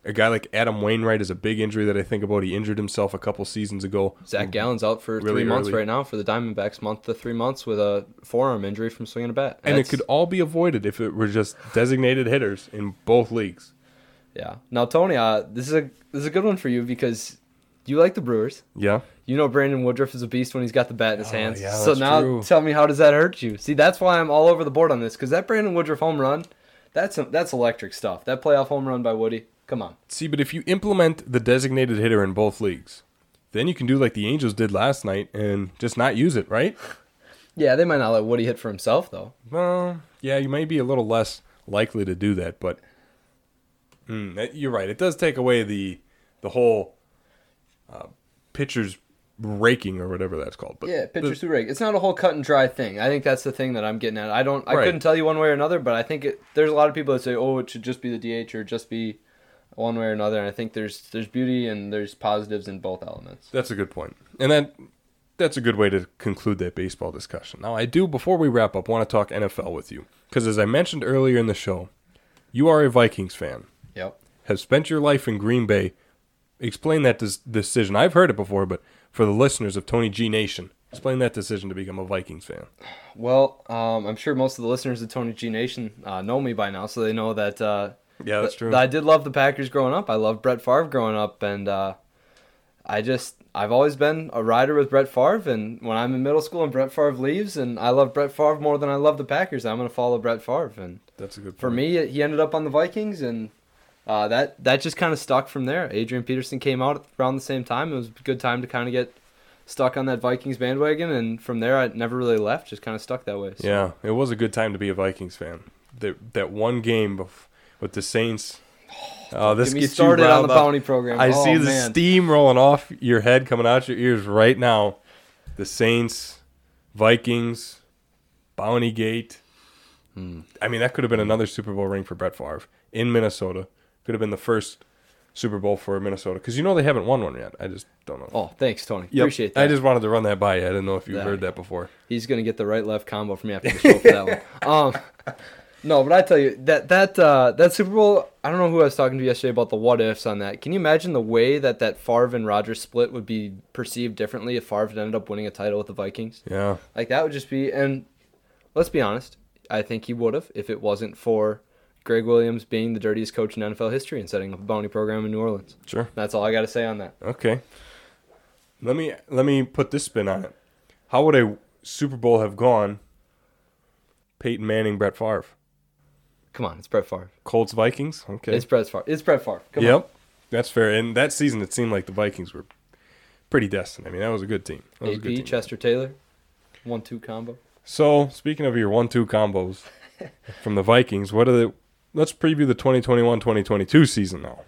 A guy like Adam Wainwright is a big injury that I think about. He injured himself a couple seasons ago. Zach Gallen's out for Really three months early. right now for the Diamondbacks, month to three months with a forearm injury from swinging a bat. And it could all be avoided if it were just designated hitters in both leagues. yeah. Now Tony, uh, this is a this is a good one for you because you like the Brewers. Yeah. You know Brandon Woodruff is a beast when he's got the bat in his Oh, hands. yeah, so now true. tell me how does that hurt you? See, that's why I'm all over the board on this because that Brandon Woodruff home run, that's that's electric stuff. That playoff home run by Woody, come on. See, but if you implement the designated hitter in both leagues, then you can do like the Angels did last night and just not use it, right? Yeah, they might not let Woody hit for himself though. Well, yeah, you may be a little less likely to do that, but mm, you're right. It does take away the the whole uh, pitcher's raking or whatever that's called. But Yeah, pitchers who rake. It's not a whole cut and dry thing. I think that's the thing that I'm getting at. I don't. I Right. couldn't tell you one way or another, but I think it, there's a lot of people that say, "Oh, it should just be the DH or just be one way or another." And I think there's there's beauty and there's positives in both elements. That's a good point. And that that's a good way to conclude that baseball discussion. Now, I do before we wrap up want to talk NFL with you because as I mentioned earlier in the show, you are a Vikings fan. Yep. Have spent your life in Green Bay. Explain that des- decision. I've heard it before, but for the listeners of Tony G Nation, explain that decision to become a Vikings fan. Well, um, I'm sure most of the listeners of Tony G Nation uh, know me by now, so they know that. Uh, Yeah, that's true. I did love the Packers growing up. I loved Brett Favre growing up, and uh, I just I've always been a rider with Brett Favre. And when I'm in middle school and Brett Favre leaves, and I love Brett Favre more than I love the Packers, I'm gonna follow Brett Favre. And That's a good for me, he ended up on the Vikings, and uh, that that just kind of stuck from there. Adrian Peterson came out around the same time. It was a good time to kind of get stuck on that Vikings bandwagon, and from there, I never really left. Just kind of stuck that way. So, Yeah, it was a good time to be a Vikings fan. That that one game bef- with the Saints Oh, this Get me gets started you on the up. bounty program. I Oh, see the man. steam rolling off your head, coming out your ears right now. The Saints, Vikings, Bounty Gate. Hmm. I mean, that could have been another Super Bowl ring for Brett Favre in Minnesota. Could have been the first Super Bowl for Minnesota because you know they haven't won one yet. I just don't know. Oh, thanks, Tony. Yep. Appreciate that. I just wanted to run that by you. I didn't know if you've heard that before. He's gonna get the right left combo from me after the show for that one. Um, no, but I tell you that that uh, that Super Bowl. I don't know who I was talking to yesterday about the what ifs on that. Can you imagine the way that that Favre and Rodgers split would be perceived differently if Favre ended up winning a title with the Vikings? Yeah. Like that would just be. And let's be honest, I think he would have if it wasn't for Gregg Williams being the dirtiest coach in NFL history and setting up a bounty program in New Orleans. Sure. That's all I got to say on that. Okay. Let me let me put this spin on it. How would a Super Bowl have gone? Peyton Manning, Brett Favre, Come on, it's Brett Favre. Colts, Vikings. Okay. It's Brett Favre. It's Brett Favre. Come yep, on. that's fair. And that season, it seemed like the Vikings were pretty destined. I mean, that was a good team. That was a good team. Chester Taylor, one-two combo. So, speaking of your one-two combos from the Vikings, what are the? Let's preview the 2021-2022 season now.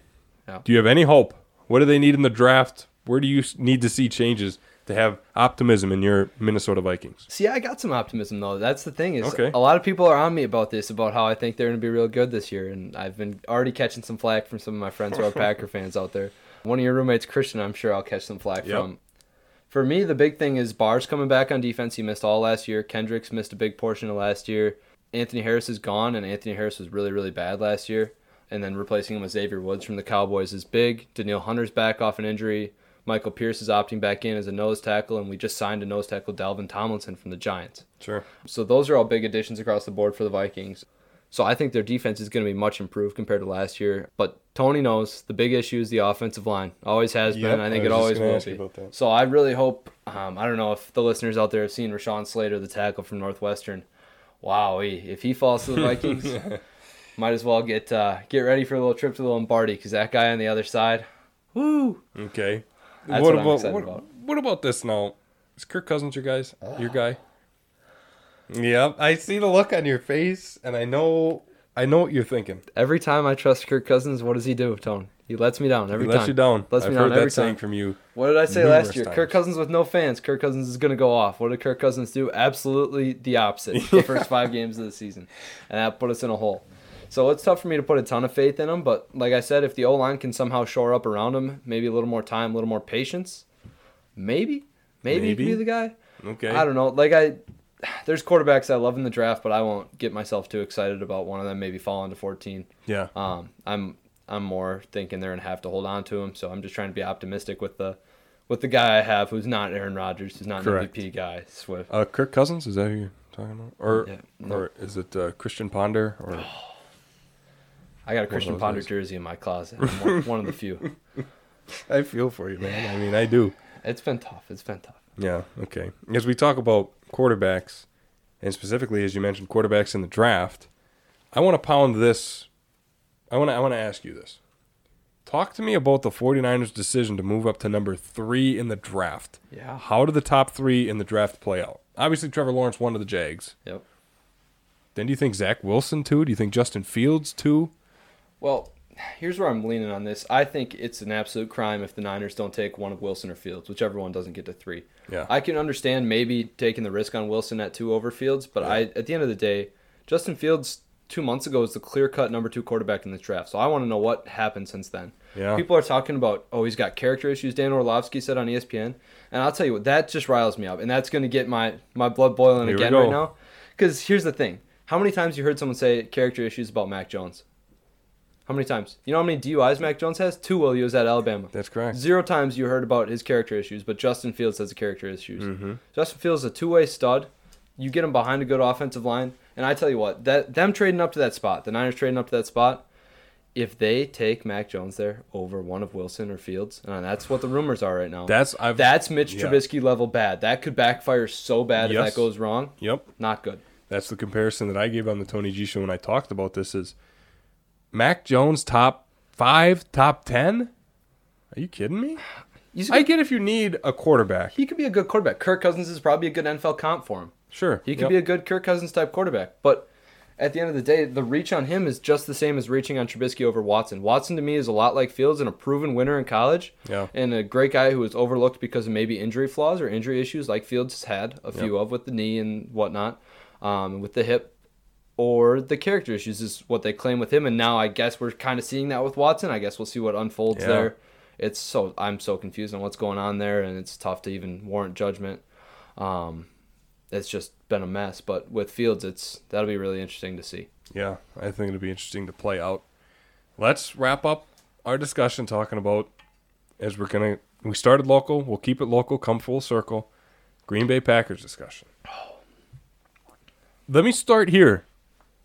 Yeah. Do you have any hope? What do they need in the draft? Where do you need to see changes to have optimism in your Minnesota Vikings? See, I got some optimism though. That's the thing is, Okay. a lot of people are on me about this, about how I think they're going to be real good this year, and I've been already catching some flack from some of my friends who are Packer fans out there. One of your roommates, Christian, I'm sure I'll catch some flack Yep. from. For me, the big thing is Barr's coming back on defense. He missed all last year. Kendricks missed a big portion of last year. Anthony Harris is gone, and Anthony Harris was really, really bad last year. And then replacing him with Xavier Woods from the Cowboys is big. Danielle Hunter's back off an injury. Michael Pierce is opting back in as a nose tackle, and we just signed a nose tackle, Dalvin Tomlinson from the Giants. Sure. So those are all big additions across the board for the Vikings. So I think their defense is going to be much improved compared to last year. But Tony knows the big issue is the offensive line. Always has Yep, been. I think I it always will be. So I really hope. Um, I don't know if the listeners out there have seen Rashawn Slater, the tackle from Northwestern. Wow, if he falls to the Vikings, might as well get uh, get ready for a little trip to the Lombardi because that guy on the other side, woo! Okay. That's what what about what, about. what about this now? Is Kirk Cousins your guys? Ah. Your guy? Yep. I see the look on your face, and I know I know what you're thinking. Every time I trust Kirk Cousins, what does he do, Tone? He lets me down every He time. lets you down. Lets I've me heard down that every saying from you. What did I say last year? times. Kirk Cousins with no fans. Kirk Cousins is going to go off. What did Kirk Cousins do? Absolutely the opposite. The first five games of the season, and that put us in a hole. So it's tough for me to put a ton of faith in him. But like I said, if the O line can somehow shore up around him, maybe a little more time, a little more patience, maybe, maybe, Maybe. be the guy. Okay. I don't know. Like I, there's quarterbacks I love in the draft, but I won't get myself too excited about one of them maybe falling to 14. Yeah. Um, I'm I'm more thinking they're gonna have to hold on to him. So I'm just trying to be optimistic with the with the guy I have, who's not Aaron Rodgers, who's not Correct. an MVP guy. Swift. Uh, Kirk Cousins is that who you're talking about, or Yeah, no. or is it uh, Christian Ponder? Or I got a Christian Ponder jersey in my closet. I'm one, one of the few. I feel for you, man. I mean, I do. It's been tough. It's been tough. Yeah. Okay. As we talk about quarterbacks, and specifically as you mentioned quarterbacks in the draft, I want to pound this. I want to. I want to ask you this. Talk to me about the 49ers' decision to move up to number three in the draft. Yeah. How did the top three in the draft play out? Obviously, Trevor Lawrence won to the Jags. Yep. Then do you think Zach Wilson too? Do you think Justin Fields too? Well, here's where I'm leaning on this. I think it's an absolute crime if the Niners don't take one of Wilson or Fields, whichever one doesn't get to three. Yeah. I can understand maybe taking the risk on Wilson at two over Fields, but I at the end of the day, Justin Fields two months ago was the clear cut number two quarterback in the draft. So I want to know what happened since then. Yeah. People are talking about, oh, he's got character issues. Dan Orlovsky said on ESPN, and I'll tell you what, that just riles me up, and that's going to get my my blood boiling Here again right now. Because here's the thing: how many times you heard someone say character issues about Mac Jones? How many times? You know how many DUIs Mac Jones has? Two while he was at Alabama. That's correct. Zero times you heard about his character issues, but Justin Fields has the character issues. Mm-hmm. Justin Fields is a two-way stud. You get him behind a good offensive line, and I tell you what, that them trading up to that spot, the Niners trading up to that spot, if they take Mac Jones there over one of Wilson or Fields, and that's what the rumors are right now. That's I've. that's Mitch yeah. Trubisky level bad. That could backfire so bad if that goes wrong. Yep. Not good. That's the comparison that I gave on the Tony G show when I talked about this. Is Mac Jones top five, top ten? Are you kidding me? He's I get if you need a quarterback. he could be a good quarterback. Kirk Cousins is probably a good NFL comp for him. Sure. He could Yep. be a good Kirk Cousins type quarterback. But at the end of the day, the reach on him is just the same as reaching on Trubisky over Watson. Watson to me is a lot like Fields and a proven winner in college. Yeah. And a great guy who was overlooked because of maybe injury flaws or injury issues like Fields has had a few of with the knee and whatnot, um, with the hip. Or the character issues is what they claim with him, and now I guess we're kind of seeing that with Watson. I guess we'll see what unfolds Yeah. there. It's so I'm so confused on what's going on there, and it's tough to even warrant judgment. Um, it's just been a mess. But with Fields, it's that'll be really interesting to see. Yeah, I think it'll be interesting to play out. Let's wrap up our discussion talking about as we're gonna we started local, we'll keep it local, come full circle. Green Bay Packers discussion. Let me start here.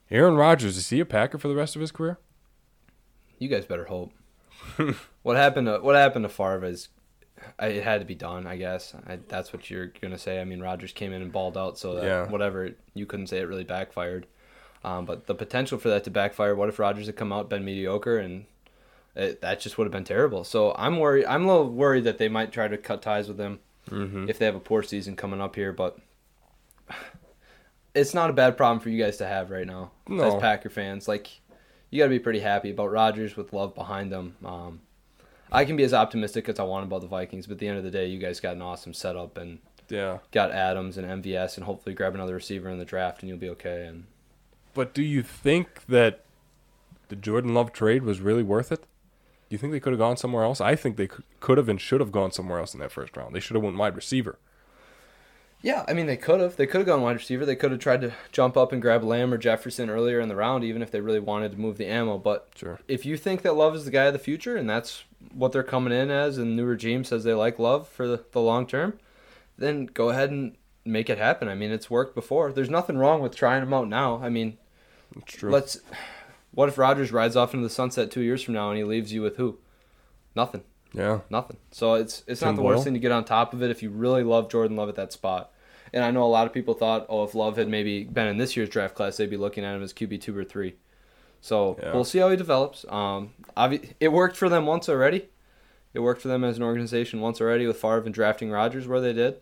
Aaron Rodgers, is he a Packer for the rest of his career? You guys better hope. what happened to what happened to Favre is, I, it had to be done. I guess I, that's what you're gonna say. I mean, Rodgers came in and balled out, so that Yeah. whatever you couldn't say it really backfired. Um, but the potential for that to backfire. What if Rodgers had come out been mediocre and it, that just would have been terrible. So I'm worried. I'm a little worried that they might try to cut ties with him Mm-hmm. if they have a poor season coming up here. But it's not a bad problem for you guys to have right now No. as Packer fans. Like you got to be pretty happy about Rodgers with love behind them. Um, I can be as optimistic as I want about the Vikings, but at the end of the day, you guys got an awesome setup and Yeah. got Adams and MVS, and hopefully grab another receiver in the draft, and you'll be okay. And But do you think that the Jordan Love trade was really worth it? Do you think they could have gone somewhere else? I think they could- could have and should have gone somewhere else in that first round. They should have went wide receiver. Yeah, I mean they could have. They could have gone wide receiver. They could have tried to jump up and grab Lamb or Jefferson earlier in the round, even if they really wanted to move the ammo. But Sure. if you think that Love is the guy of the future, and that's what they're coming in as, and the new regime says they like Love for the, the long term, then go ahead and make it happen. I mean, it's worked before. There's nothing wrong with trying him out now. I mean, It's true. let's. What if Rodgers rides off into the sunset two years from now and he leaves you with who? Nothing. Yeah. Nothing. So it's it's Tim not the Boyle? worst thing to get on top of it if you really love Jordan Love at that spot. And I know a lot of people thought, oh, if Love had maybe been in this year's draft class, they'd be looking at him as QB two or three. So Yeah. we'll see how he develops. Um, obvi- it worked for them once already. It worked for them as an organization once already with Favre and drafting Rodgers where they did.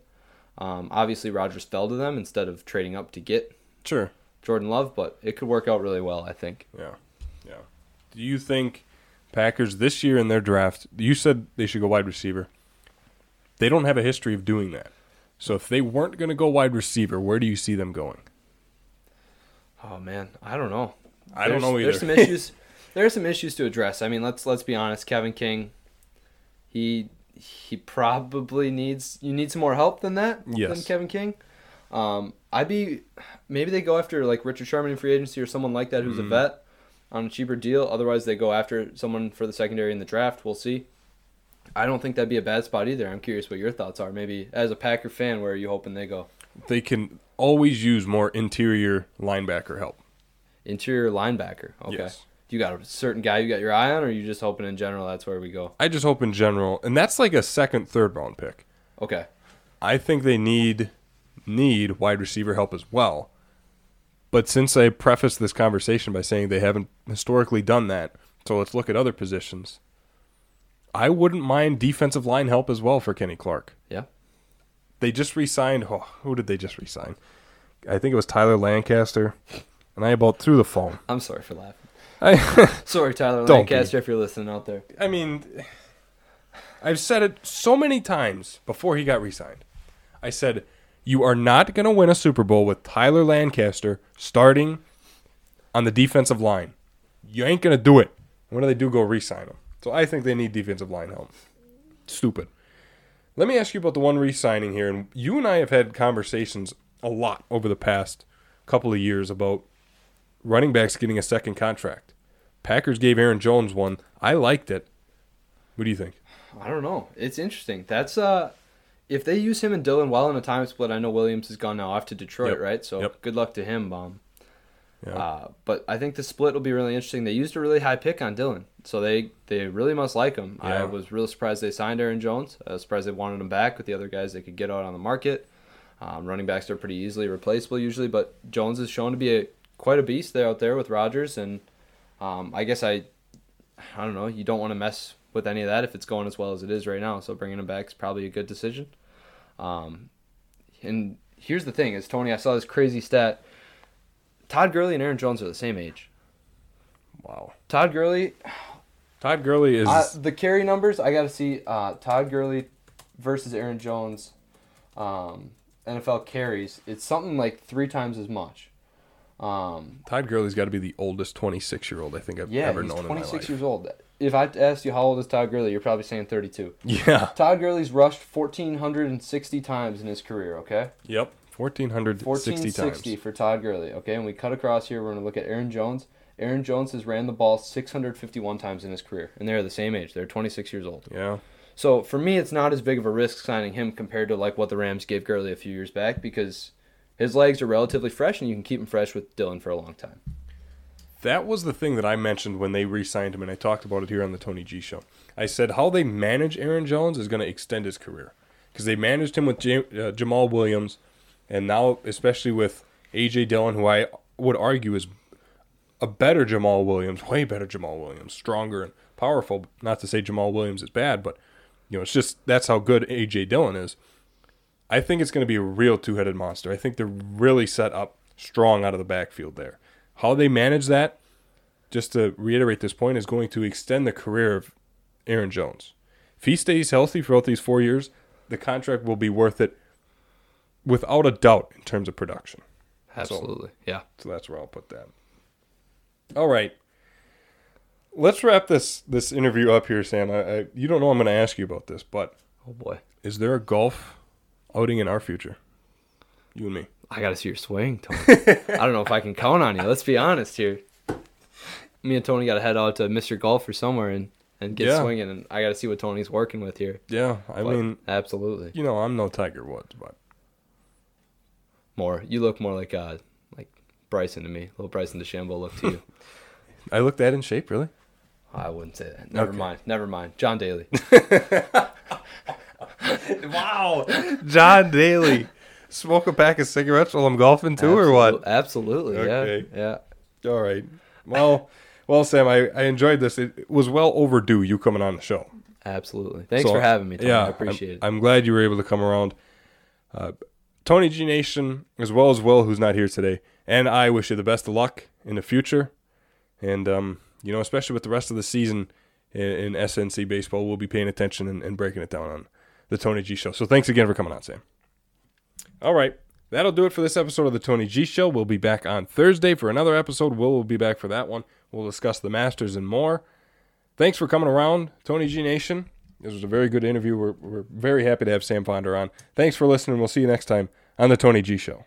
Um, obviously, Rodgers fell to them instead of trading up to get Sure. Jordan Love, but it could work out really well, I think. Yeah. Yeah. Do you think Packers this year in their draft, you said they should go wide receiver. They don't have a history of doing that. So if they weren't going to go wide receiver, where do you see them going? Oh man, I don't know. I don't There's- know either. There's some issues. there are some issues to address. I mean, let's let's be honest. Kevin King, he he probably needs you need some more help than that. Than Yes. Kevin King. Um, I'd be maybe they go after like Richard Sherman in free agency or someone like that who's Mm. a vet on a cheaper deal. Otherwise, they go after someone for the secondary in the draft. We'll see. I don't think that'd be a bad spot either. I'm curious what your thoughts are. Maybe as a Packer fan, where are you hoping they go? They can always use more interior linebacker help. Interior linebacker. Okay. Yes. You got a certain guy you got your eye on, or you just hoping in general that's where we go? I just hope in general, and that's like a second, third round pick. Okay. I think they need need wide receiver help as well. But since I prefaced this conversation by saying they haven't historically done that, so let's look at other positions. I wouldn't mind defensive line help as well for Kenny Clark. Yeah. They just re-signed. Oh, who did they just re-sign? I think it was Tyler Lancaster, and I about threw the phone. I'm sorry for laughing. I, Sorry, Tyler Lancaster, if you're listening out there. I mean, I've said it so many times before he got re-signed. I said, "You are not going to win a Super Bowl with Tyler Lancaster starting on the defensive line. You ain't going to do it." When do they do go re-sign him? So I think they need defensive line help. Stupid. Let me ask you about the one re-signing here, and you and I have had conversations a lot over the past couple of years about running backs getting a second contract. Packers gave Aaron Jones one. I liked it. What do you think? I don't know. It's interesting. That's uh, if they use him and Dillon well in a time split, I know Williams has gone now off to Detroit, Yep. right? So Yep. good luck to him, Bomb. Yeah. Uh, but I think the split will be really interesting. They used a really high pick on Dillon, so they they really must like him. I was real surprised they signed Aaron Jones. I was surprised they wanted him back with the other guys they could get out on the market. Um, running backs are pretty easily replaceable usually, but Jones is shown to be a quite a beast there out there with Rodgers, and um, I guess I I don't know. You don't want to mess with any of that if it's going as well as it is right now. So bringing him back is probably a good decision. Um, and here's the thing: is Tony, I saw this crazy stat. Todd Gurley and Aaron Jones are the same age. Wow. Todd Gurley, Todd Gurley is uh, the carry numbers. I got to see uh, Todd Gurley versus Aaron Jones, um, NFL carries. It's something like three times as much. Um, Todd Gurley's got to be the oldest 26 year old I think I've yeah, ever known in my 26 years old. If I asked you how old is Todd Gurley, you're probably saying 32. Yeah. Todd Gurley's rushed 1,460 times in his career. Okay. Yep. 1460 1460 times. for Todd Gurley. Okay, and we cut across here. We're going to look at Aaron Jones. Aaron Jones has ran the ball 651 times in his career, and they're the same age. They're 26 years old. Yeah. So for me, it's not as big of a risk signing him compared to like what the Rams gave Gurley a few years back because his legs are relatively fresh, and you can keep him fresh with Dillon for a long time. That was the thing that I mentioned when they re-signed him, and I talked about it here on the Tony G show. I said how they manage Aaron Jones is going to extend his career because they managed him with uh, Jamaal Williams, and now especially with AJ Dillon, who I would argue is a better Jamaal Williams, way better Jamaal Williams, stronger and powerful. Not to say Jamaal Williams is bad, but you know it's just that's how good AJ Dillon is. I think it's going to be a real two-headed monster. I think they're really set up strong out of the backfield there. How they manage that, just to reiterate this point, is going to extend the career of Aaron Jones. If he stays healthy throughout these four years, the contract will be worth it without a doubt in terms of production. Absolutely, yeah. So that's where I'll put that. All right. Let's wrap this this interview up here, Sam. I, I, you don't know I'm going to ask you about this, but Oh boy, is there a golf outing in our future? You and me. I got to see your swing, Tony. I don't know if I can count on you. Let's be honest here. Me and Tony got to head out to Mr. Golf or somewhere and and get Yeah. swinging, and I got to see what Tony's working with here. Yeah, I But mean, absolutely. you know, I'm no Tiger Woods, but More, you look more like uh like Bryson to me. Little Bryson DeChambeau look to you. I look that in shape, really. I wouldn't say that. Never Okay. mind. Never mind. John Daly. Wow, John Daly. Smoke a pack of cigarettes while I'm golfing too, or what? Absolutely. Okay. Yeah. Yeah. All right. Well, well, Sam, I, I enjoyed this. It was well overdue you coming on the show. Absolutely. Thanks So, for having me. Tony. Yeah, I appreciate I'm, it. I'm glad you were able to come around. Uh, Tony G Nation, as well as Will, who's not here today, and I wish you the best of luck in the future. And um, you know, especially with the rest of the season in, in SNC baseball, we'll be paying attention and, and breaking it down on the Tony G Show. So thanks again for coming on, Sam. All right. That'll do it for this episode of the Tony G Show. We'll be back on Thursday for another episode. Will will be back for that one. We'll discuss the Masters and more. Thanks for coming around, Tony G Nation. This was a very good interview. We're, we're very happy to have Sam Ponder on. Thanks for listening. We'll see you next time on the Tony G Show.